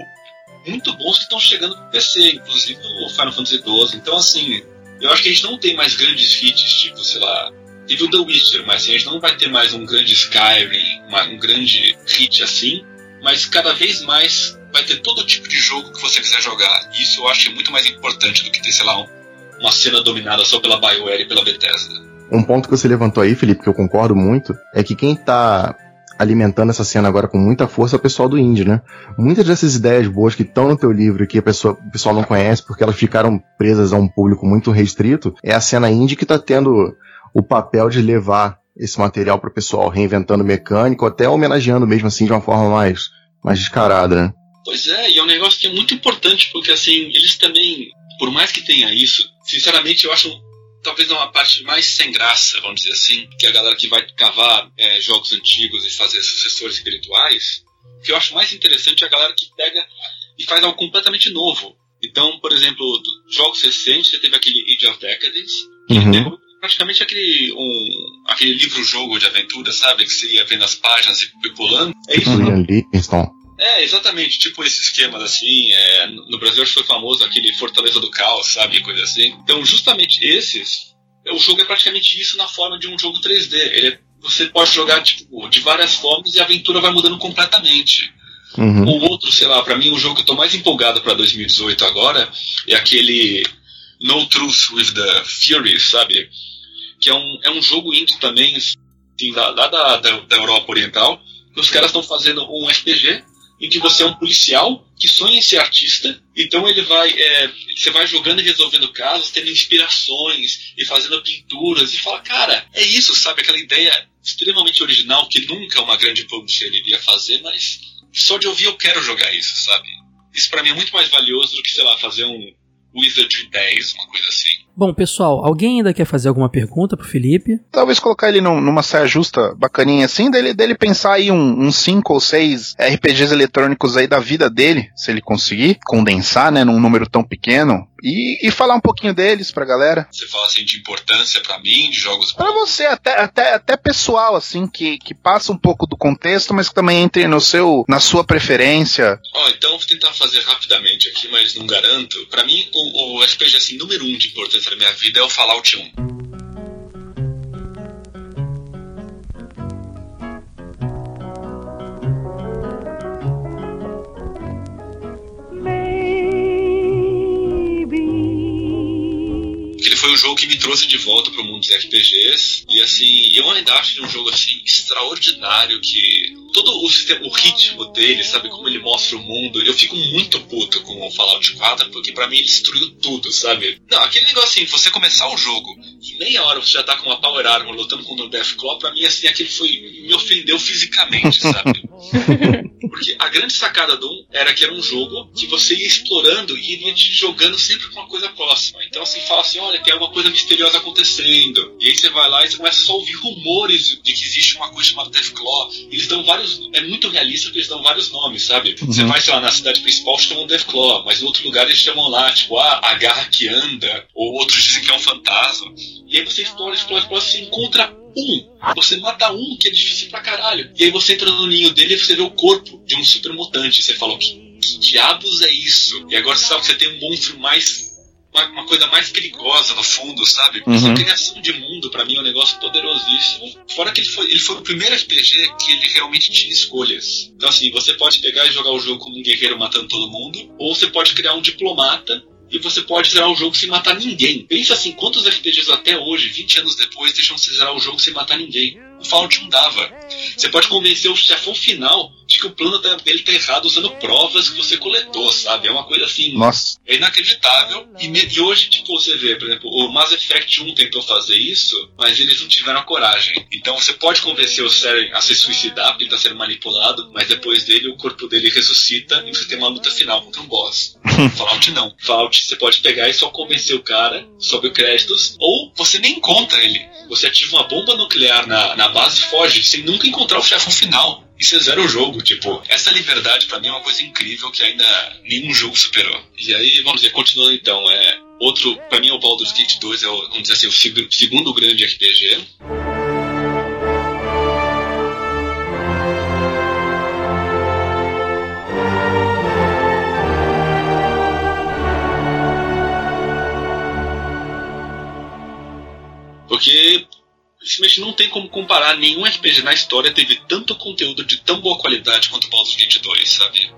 muito bons que estão chegando pro PC, inclusive o Final Fantasy XII. Então, assim, eu acho que a gente não tem mais grandes hits, tipo, sei lá, teve o The Witcher, mas assim, a gente não vai ter mais um grande Skyrim, uma, um grande hit assim, mas cada vez mais vai ter todo tipo de jogo que você quiser jogar. E isso eu acho é muito mais importante do que ter, sei lá, um uma cena dominada só pela BioWare e pela Bethesda. Um ponto que você levantou aí, Felipe, que eu concordo muito, é que quem tá alimentando essa cena agora com muita força é o pessoal do indie, né? Muitas dessas ideias boas que estão no teu livro e que a pessoa, o pessoal não conhece porque elas ficaram presas a um público muito restrito, é a cena indie que tá tendo o papel de levar esse material para o pessoal, reinventando mecânico, até homenageando mesmo assim de uma forma mais, mais descarada, né? Pois é, e é um negócio que é muito importante, porque assim, eles também por mais que tenha isso, sinceramente eu acho talvez uma parte mais sem graça, vamos dizer assim, que a galera que vai cavar é, jogos antigos e fazer sucessores espirituais. O que eu acho mais interessante é a galera que pega e faz algo completamente novo. Então, por exemplo, jogos recentes, você teve aquele Age of Decadence, que uhum. praticamente aquele, um, aquele livro-jogo de aventura, sabe? Que você ia vendo as páginas e pulando. É isso. Livingston. É, exatamente, tipo esses esquemas assim. É, no Brasil foi famoso aquele Fortaleza do Caos, sabe? Coisa assim. Então, justamente esses, o jogo é praticamente isso na forma de um jogo 3D. Ele é, você pode jogar tipo, de várias formas e a aventura vai mudando completamente. Uhum. O outro, sei lá, para mim o jogo que eu tô mais empolgado para 2018 agora é aquele No Truth with the Fury, sabe? Que é um, é um jogo indie também, assim, lá, lá da, da, da Europa Oriental. Os caras estão fazendo um RPG em que você é um policial que sonha em ser artista, então ele vai, é, você vai jogando e resolvendo casos, tendo inspirações e fazendo pinturas e fala, cara, é isso, sabe? Aquela ideia extremamente original que nunca uma grande publisher iria fazer, mas só de ouvir eu quero jogar isso, sabe? Isso para mim é muito mais valioso do que, sei lá, fazer um Wizard 10, uma coisa assim. Bom, pessoal, alguém ainda quer fazer alguma pergunta pro Felipe? Talvez colocar ele num, numa saia justa bacaninha assim, dele, dele pensar aí uns um, 5 ou 6 RPGs eletrônicos aí da vida dele, se ele conseguir condensar, né, num número tão pequeno, e, e falar um pouquinho deles pra galera. Você fala assim de importância para mim, de jogos Pra você, até, até, até pessoal, assim, que, que passa um pouco do contexto, mas que também entre no seu, na sua preferência. Ó, oh, então vou tentar fazer rapidamente aqui, mas não garanto. Para mim, o, o RPG, assim, número um de importância da minha vida é o Fallout 1. Foi um jogo que me trouxe de volta para o mundo dos RPGs. E assim, eu ainda acho ele um jogo assim extraordinário que todo o sistema, o ritmo dele, sabe como ele mostra o mundo. Eu fico muito puto com o Fallout 4 porque para mim ele destruiu tudo, sabe? Não, aquele negócio assim, você começar o jogo em meia hora você já tá com uma Power Armor lutando contra o Deathclaw, para mim assim, aquilo foi me ofendeu fisicamente, sabe? Porque a grande sacada do 1 era que era um jogo que você ia explorando e iria te jogando sempre com uma coisa próxima. Então assim, fala assim, olha, tem alguma coisa misteriosa acontecendo. E aí você vai lá e você começa só a ouvir rumores de que existe uma coisa chamada Deathclaw. Eles dão vários. É muito realista porque eles dão vários nomes, sabe? Uhum. Você vai, sei lá, na cidade principal chamam Deathclaw, mas em outro lugar eles chamam lá, tipo, ah, a garra que anda, ou outros dizem que é um fantasma. E aí você explora, explora, explora, você encontra um. Você mata um, que é difícil pra caralho. E aí você entra no ninho dele e você vê o corpo de um super mutante. Você fala, que, que diabos é isso? E agora você sabe que você tem um monstro mais uma, uma, coisa mais perigosa no fundo, sabe? Uhum. Essa criação de mundo, para mim, é um negócio poderosíssimo. Fora que ele foi, ele foi o primeiro RPG que ele realmente tinha escolhas. Então, assim, você pode pegar e jogar o jogo como um guerreiro matando todo mundo, ou você pode criar um diplomata e você pode zerar o jogo sem matar ninguém. Pensa assim, quantos RPGs até hoje, 20 anos depois, deixam você zerar o jogo sem matar ninguém? O Fallout 1 dava. Você pode convencer o chefão final de que o plano dele tá errado usando provas que você coletou, sabe? É uma coisa assim. Nossa. É inacreditável. E, e, hoje, tipo, você vê, por exemplo, o Mass Effect 1 tentou fazer isso, mas eles não tiveram a coragem. Então você pode convencer o Seren a se suicidar porque ele tá sendo manipulado, mas depois dele o corpo dele ressuscita e você tem uma luta final contra um boss. Fallout não. Fallout você pode pegar e só convencer o cara sobre créditos, ou você nem encontra ele. Você ativa uma bomba nuclear na, na base e foge sem nunca encontrar o chefão final e você zera o jogo. Tipo, essa liberdade para mim é uma coisa incrível que ainda nenhum jogo superou. E aí, vamos dizer, continuando então, é outro, para mim é o Baldur's Gate 2 é o, vamos dizer assim, o segundo grande RPG. Porque simplesmente não tem como comparar. Nenhum RPG na história teve tanto conteúdo de tão boa qualidade quanto o Baldur's Gate 2, sabe?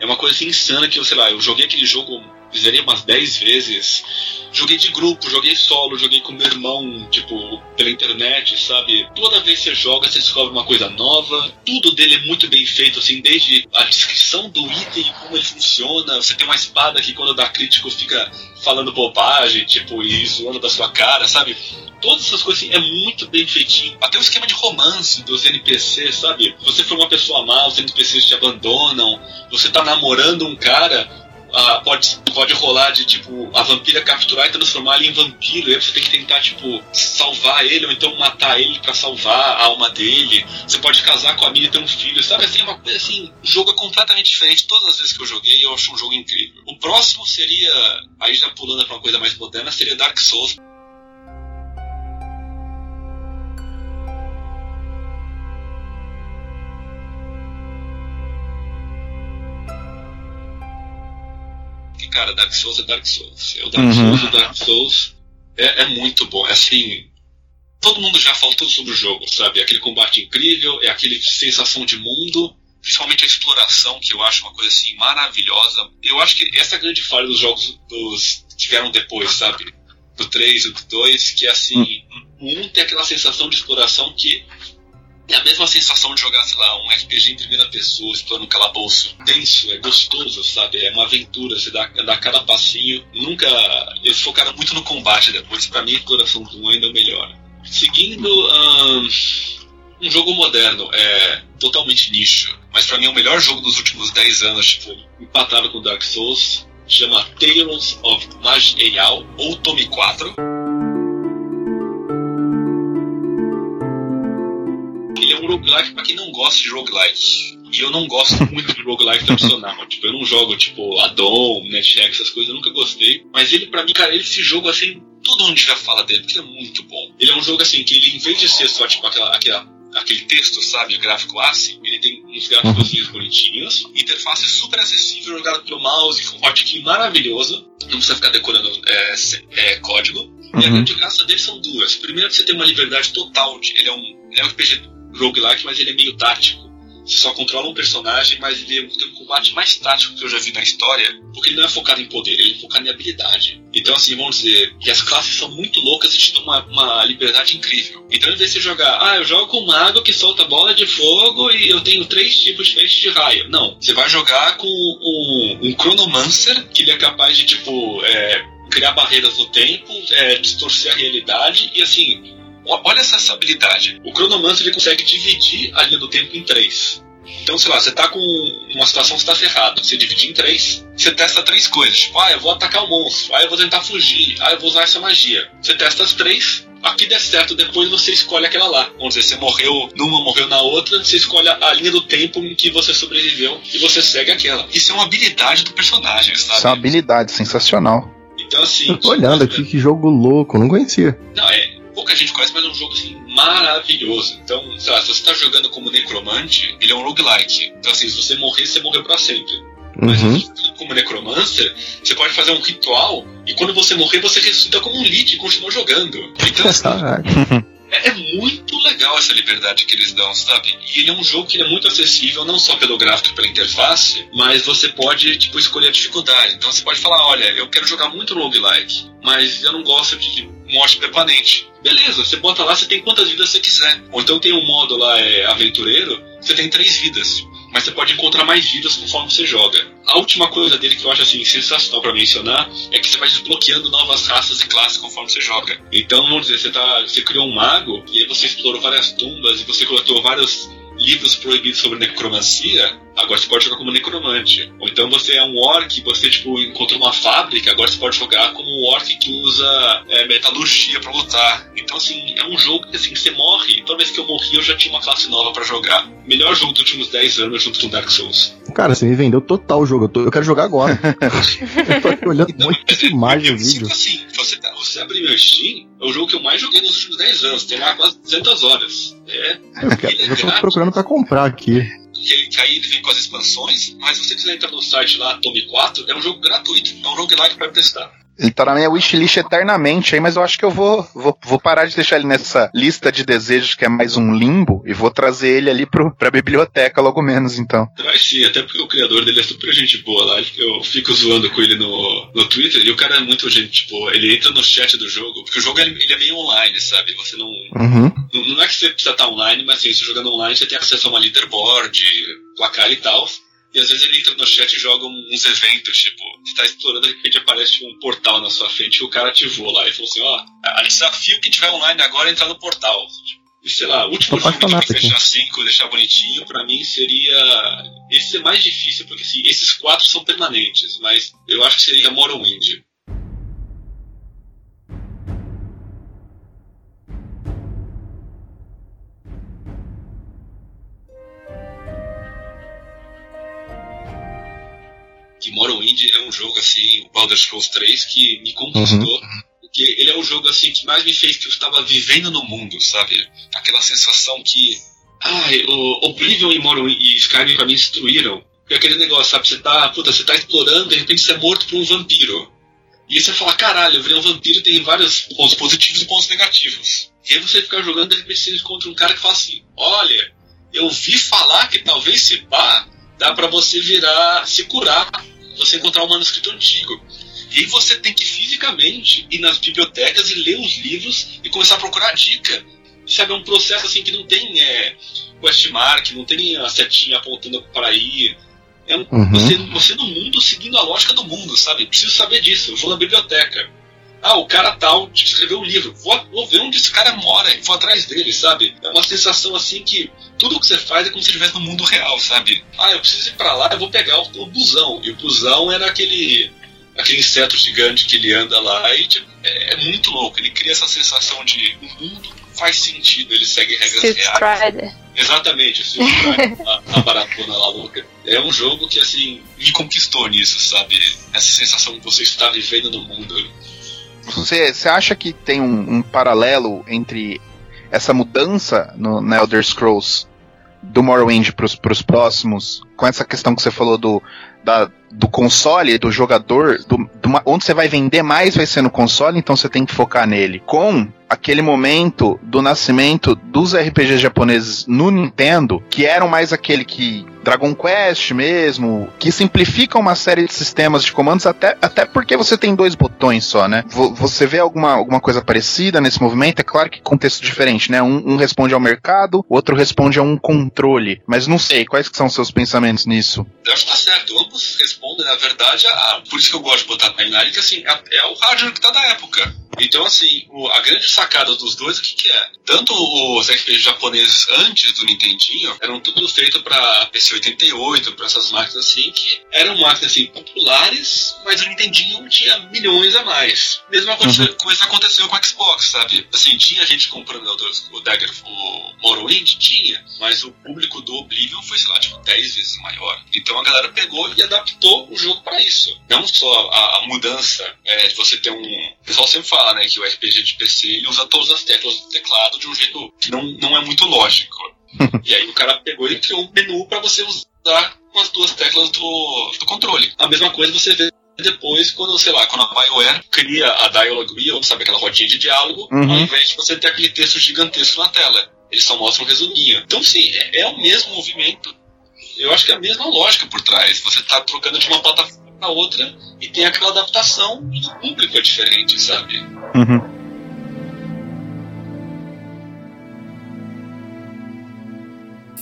É uma coisa assim insana que, sei lá, eu joguei aquele jogo, fizeria umas 10 vezes. Joguei de grupo, joguei solo, joguei com meu irmão, tipo, pela internet, sabe? Toda vez que você joga, você descobre uma coisa nova. Tudo dele é muito bem feito, assim, desde a descrição do item como ele funciona. Você tem uma espada que quando dá crítico fica falando bobagem, tipo, e zoando da sua cara, sabe? todas essas coisas assim, é muito bem feitinho. Até o esquema de romance dos NPCs, sabe? Você for uma pessoa má, os NPCs te abandonam. Você tá namorando um cara, pode, pode rolar de tipo a vampira capturar e transformar ele em vampiro. E aí você tem que tentar, tipo, salvar ele ou então matar ele para salvar a alma dele. Você pode casar com a mina e ter um filho, sabe? Assim, é uma coisa assim, o jogo é completamente diferente. Todas as vezes que eu joguei, eu acho um jogo incrível. O próximo seria, aí já pulando pra uma coisa mais moderna, seria Dark Souls. Cara, Dark Souls é Dark Souls. É o Dark uhum. Souls, o Dark Souls é, é muito bom. É assim, todo mundo já falou tudo sobre o jogo, sabe? Aquele combate incrível, é aquele sensação de mundo, principalmente a exploração, que eu acho uma coisa assim maravilhosa. Eu acho que essa é a grande falha dos jogos dos, que vieram depois, sabe? Do 3 e do 2, que é assim, um tem aquela sensação de exploração que é a mesma sensação de jogar, sei lá, um RPG em primeira pessoa, explorando um calabouço tenso, é gostoso, sabe? É uma aventura, você dá, dá cada passinho. Nunca. Eles focaram muito no combate depois, para mim, a exploração do 1 ainda é o melhor. Seguindo. Um, um jogo moderno, é totalmente nicho, mas para mim é o melhor jogo dos últimos 10 anos, tipo, empatado com Dark Souls, chama Tales of Maj'Eyal, ou Tome 4. Roguelike pra quem não gosta de roguelike. E eu não gosto muito de roguelike tradicional. tipo, eu não jogo, tipo, Adon, NetHack, essas coisas, eu nunca gostei. Mas ele, pra mim, cara, ele se joga assim, tudo onde já fala dele, porque ele é muito bom. Ele é um jogo assim, que ele, em vez de ser só, tipo, aquela, aquela aquele texto, sabe, gráfico ASCII, ele tem uns gráficos uhum. bonitinhos, interface super acessível, jogado pelo mouse, com hotkey maravilhoso, não precisa ficar decorando é, é, código. Uhum. E a uhum. grande graça dele são duas. Primeiro, você tem uma liberdade total, de, ele é um, ele é um RPG roguelike, mas ele é meio tático. Você só controla um personagem, mas ele tem um combate mais tático que eu já vi na história, porque ele não é focado em poder, ele é focado em habilidade. Então, assim, vamos dizer que as classes são muito loucas e te dão uma, uma liberdade incrível. Então, em vez de você jogar, ah, eu jogo com um mago que solta bola de fogo e eu tenho três tipos diferentes de raio. Não, você vai jogar com um, um Chronomancer, que ele é capaz de, tipo, é, criar barreiras no tempo, é, distorcer a realidade e, assim, Olha essa habilidade. O Cronomancer ele consegue dividir a linha do tempo em três. Então, sei lá, você tá com uma situação que você tá ferrado. Você divide em três, você testa três coisas. Tipo, ah, eu vou atacar o monstro. Ah, eu vou tentar fugir. Ah, eu vou usar essa magia. Você testa as três, aqui der certo, depois você escolhe aquela lá. Vamos dizer, você morreu numa, morreu na outra, você escolhe a linha do tempo em que você sobreviveu e você segue aquela. Isso é uma habilidade do personagem, sabe? Isso é uma habilidade sensacional. Então, assim. Eu tô olhando aqui, que jogo louco, não conhecia. Não, é. Pouca gente conhece, mas é um jogo assim, maravilhoso. Então, sei lá, se você tá jogando como necromante, ele é um roguelike. Então, assim, se você morrer, você morreu pra sempre. Mas Uhum. como necromancer, você pode fazer um ritual e quando você morrer, você ressuscita como um lich e continua jogando. Então, assim, é, é muito legal essa liberdade que eles dão, sabe? E ele é um jogo que é muito acessível, não só pelo gráfico e pela interface, mas você pode, tipo, escolher a dificuldade. Então você pode falar, olha, eu quero jogar muito roguelike, mas eu não gosto de morte permanente. Beleza, você bota lá, você tem quantas vidas você quiser. Ou então tem um modo lá, é, aventureiro, você tem três vidas. Mas você pode encontrar mais vidas conforme você joga. A última coisa dele que eu acho assim sensacional pra mencionar é que você vai desbloqueando novas raças e classes conforme você joga. Então, vamos dizer, você, tá, você criou um mago e aí você explorou várias tumbas e você coletou vários livros proibidos sobre necromancia, agora você pode jogar como necromante. Ou então você é um orc, você tipo encontrou uma fábrica, agora você pode jogar como um orc que usa é, metalurgia pra lutar. Então assim, é um jogo que assim, você morre, toda vez que eu morri eu já tinha uma classe nova pra jogar. Melhor jogo dos últimos 10 anos junto com Dark Souls. Cara, você me vendeu total o jogo. Eu, tô- eu quero jogar agora. eu tô aqui olhando um monte de imagem no vídeo. assim, você, tá- você abrir meu Steam, é o jogo que eu mais joguei nos últimos 10 anos, tem lá quase 200 horas. É, Eu, quero, eu já tô procurando pra comprar aqui. que ele, que aí ele vem com as expansões, mas se você quiser entrar no site lá, Tome 4, é um jogo gratuito, é um roguelike pra testar. Ele tá na minha wishlist eternamente aí, mas eu acho que eu vou, vou, vou parar de deixar ele nessa lista de desejos que é mais um limbo e vou trazer ele ali pro, pra biblioteca logo menos, então. Traz sim, até porque o criador dele é super gente boa lá. Eu fico zoando com ele no, no Twitter e o cara é muito gente boa. Ele entra no chat do jogo, porque o jogo ele, ele é meio online, sabe? Você não. Uhum. Não, não é que você precisa estar online, mas assim, você jogando online você tem acesso a uma leaderboard, placar e tal. E às vezes ele entra no chat e joga uns eventos, tipo, você tá explorando, de repente aparece tipo, um portal na sua frente e o cara ativou lá e falou assim, ó, a desafio que tiver online agora é entrar no portal. E sei lá, o último jogo que aqui. fechar 5, deixar bonitinho, pra mim seria. Esse é mais difícil, porque assim, esses quatro são permanentes, mas eu acho que seria Morrowind. Que Morrowind é um jogo assim, o Baldur's Souls 3, que me conquistou. Porque ele é o jogo assim que mais me fez que eu estava vivendo no mundo, sabe? Aquela sensação que. Ai, o Oblivion e Morrowind e Skyrim pra mim destruíram. E aquele negócio, sabe? Você tá, puta, você tá explorando, de repente você é morto por um vampiro. E aí você fala, caralho, eu virei um vampiro tem vários pontos positivos e pontos negativos. E aí você fica jogando, de repente você encontra um cara que fala assim, olha, eu vi falar que talvez se pá, dá pra você virar, se curar, você encontrar um manuscrito antigo. E aí você tem que fisicamente ir nas bibliotecas e ler os livros e começar a procurar dica. Sabe, é um processo assim que não tem é, questmark, não tem a setinha apontando para ir. É um- Uhum. você, você no mundo seguindo a lógica do mundo, sabe? Preciso saber disso. Eu vou na biblioteca. Ah, o cara tal te escreveu um livro. Vou, vou ver onde esse cara mora e vou atrás dele, sabe? É uma sensação assim que tudo que você faz é como se estivesse no mundo real, sabe? Ah, eu preciso ir pra lá, eu vou pegar o, o busão. E o busão era aquele aquele inseto gigante que ele anda lá e tipo, é, é muito louco. Ele cria essa sensação de o mundo faz sentido, ele segue regras Street reais. Strider. Exatamente, assim, a, a maratona lá louca. É um jogo que, assim, me conquistou nisso, sabe? Essa sensação de você estar vivendo no mundo. Você, acha que tem um, um paralelo entre essa mudança no, Elder Scrolls do Morrowind pros, pros próximos, com essa questão que você falou do, da, do console, do jogador, do, do onde você vai vender mais vai ser no console, então você tem que focar nele. Com aquele momento do nascimento dos RPGs japoneses no Nintendo, que eram mais aquele que Dragon Quest mesmo, que simplifica uma série de sistemas de comandos, até, até porque você tem dois botões só, né? Vo- Você vê alguma, alguma coisa parecida nesse movimento? É claro que contexto diferente, né? Um, um responde ao mercado, o outro responde a um controle. Mas não sei, quais que são os seus pensamentos nisso? Eu acho que tá certo. Ambos respondem, na verdade, a. Por isso que eu gosto de botar a timeline, que assim, é, é o hardware que tá da época. Então, assim, o- a grande sacada dos dois, o que, que é? tanto os RPGs japoneses antes do Nintendinho eram tudo feito para PC 88, para essas máquinas assim, que eram máquinas assim populares, mas o Nintendinho tinha milhões a mais. Mesma coisa, uhum. coisa aconteceu com o Xbox, sabe? Assim, tinha gente comprando o Dagger, o Morrowind, tinha, mas o público do Oblivion foi, sei lá, tipo, 10 vezes maior. Então a galera pegou e adaptou o jogo para isso. Não só a, a mudança é, de você ter um. O pessoal sempre fala, né, que o RPG de PC ele usa todas as teclas do teclado de um jeito que não, não é muito lógico. e aí o cara pegou e criou um menu para você usar com as duas teclas do, do controle. A mesma coisa você vê depois, quando, sei lá, quando a BioWare cria a Dialogue Wheel, sabe, aquela rodinha de diálogo, uhum. ao invés de você ter aquele texto gigantesco na tela. Eles só mostram um resuminho. Então, sim, é, é o mesmo movimento. Eu acho que é a mesma lógica por trás. Você está trocando de uma plataforma para outra e tem aquela adaptação e o público é diferente, sabe? Uhum.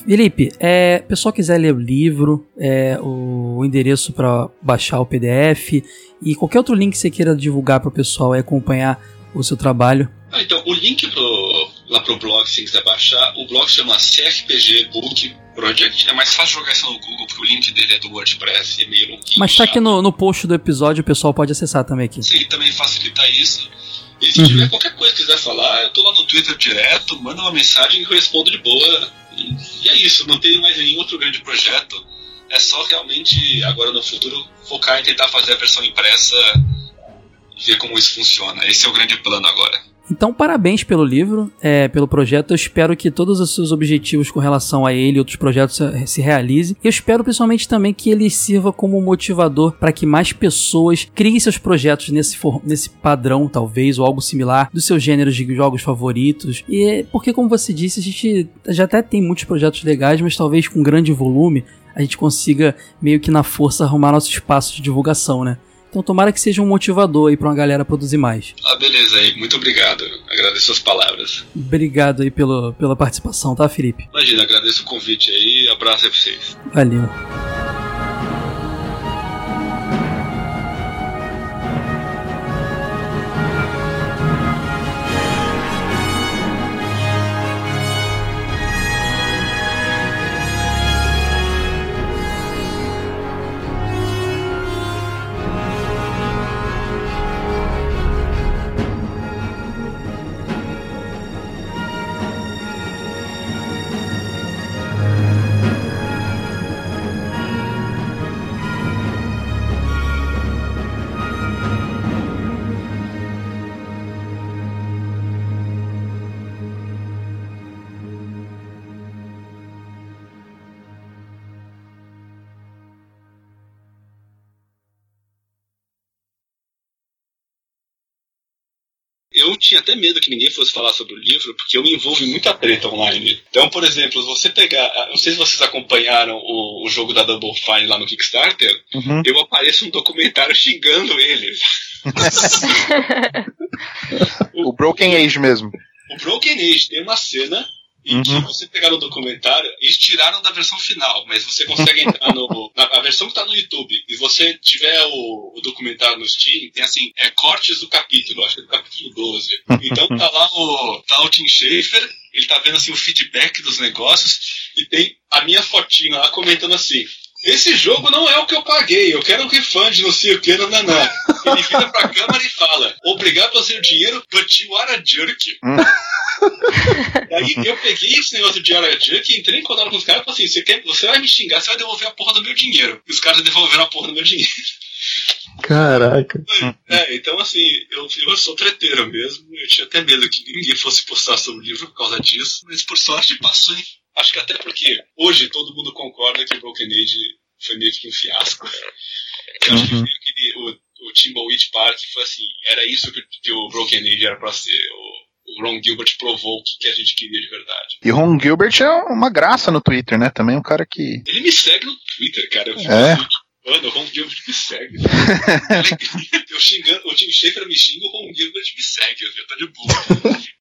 Felipe, é, pessoal quiser ler o livro, é, o, o endereço para baixar o PDF e qualquer outro link que você queira divulgar para o pessoal e acompanhar o seu trabalho. Ah, então, o link pro, lá pro blog, se quiser baixar, o blog chama CRPG Book Project. É mais fácil jogar isso no Google, porque o link dele é do WordPress, é meio longuinho. Mas tá aqui no, no post do episódio, o pessoal pode acessar também aqui. Sim, também facilita isso. E se uhum. tiver qualquer coisa que quiser falar, eu tô lá no Twitter direto, manda uma mensagem e eu respondo de boa. E, é isso, não tem mais nenhum outro grande projeto. É só realmente, agora no futuro, focar em tentar fazer a versão impressa ver como isso funciona. Esse é o grande plano agora. Então, parabéns pelo livro, é, pelo projeto. Eu espero que todos os seus objetivos com relação a ele e outros projetos se realizem. E eu espero principalmente também que ele sirva como motivador para que mais pessoas criem seus projetos nesse, nesse padrão, talvez, ou algo similar, dos seus gêneros de jogos favoritos. E porque, como você disse, a gente já até tem muitos projetos legais, mas talvez com grande volume a gente consiga meio que na força arrumar nosso espaço de divulgação, né? Então tomara que seja um motivador aí pra uma galera produzir mais. Ah, beleza aí. Muito obrigado. Agradeço as palavras. Obrigado aí pelo, pela participação, tá, Felipe? Imagina, agradeço o convite aí. Abraço aí pra vocês. Valeu. Eu tinha até medo que ninguém fosse falar sobre o livro, porque eu me envolvo em muita treta online. Então, por exemplo, você pegar. Não sei se vocês acompanharam o, o jogo da Double Fine lá no Kickstarter, uhum. eu apareço um documentário xingando eles. o Broken Age mesmo. O Broken Age tem uma cena e uhum. que você pegar no documentário, eles tiraram da versão final, mas você consegue entrar no, na a versão que está no YouTube e você tiver o, o, documentário no Steam, tem assim, é cortes do capítulo, acho que é do capítulo 12. Então tá lá o, tá o Tim Schafer, ele tá vendo assim o feedback dos negócios e tem a minha fotinha lá comentando assim. Esse jogo não é o que eu paguei, eu quero um refund, não sei o que, não, não, não. Ele vira pra câmera e fala: Obrigado pelo seu dinheiro, but you are a jerk. Aí eu peguei esse negócio de Ara Junk e entrei em contato com os caras e falei assim: você, quer, você vai me xingar, você vai devolver a porra do meu dinheiro. E os caras devolveram a porra do meu dinheiro. Caraca. É, então assim, eu, eu sou treteiro mesmo. Eu tinha até medo que ninguém fosse postar sobre o livro por causa disso, mas por sorte passou, hein? Acho que até porque hoje todo mundo concorda que Broken Age foi meio que um fiasco. Eu acho uhum. que o, o Timbleweed Park foi assim, era isso que, que o Broken Age era pra ser. O, o Ron Gilbert provou o que, que, a gente queria de verdade. E o Ron Gilbert é uma graça no Twitter, né? Também um cara que. Ele me segue no Twitter, cara. Eu é. Assim, Mano, o Ron Gilbert me segue. eu xingando, o Tim Schaefer me xinga, o Ron Gilbert me segue, eu tô de boa.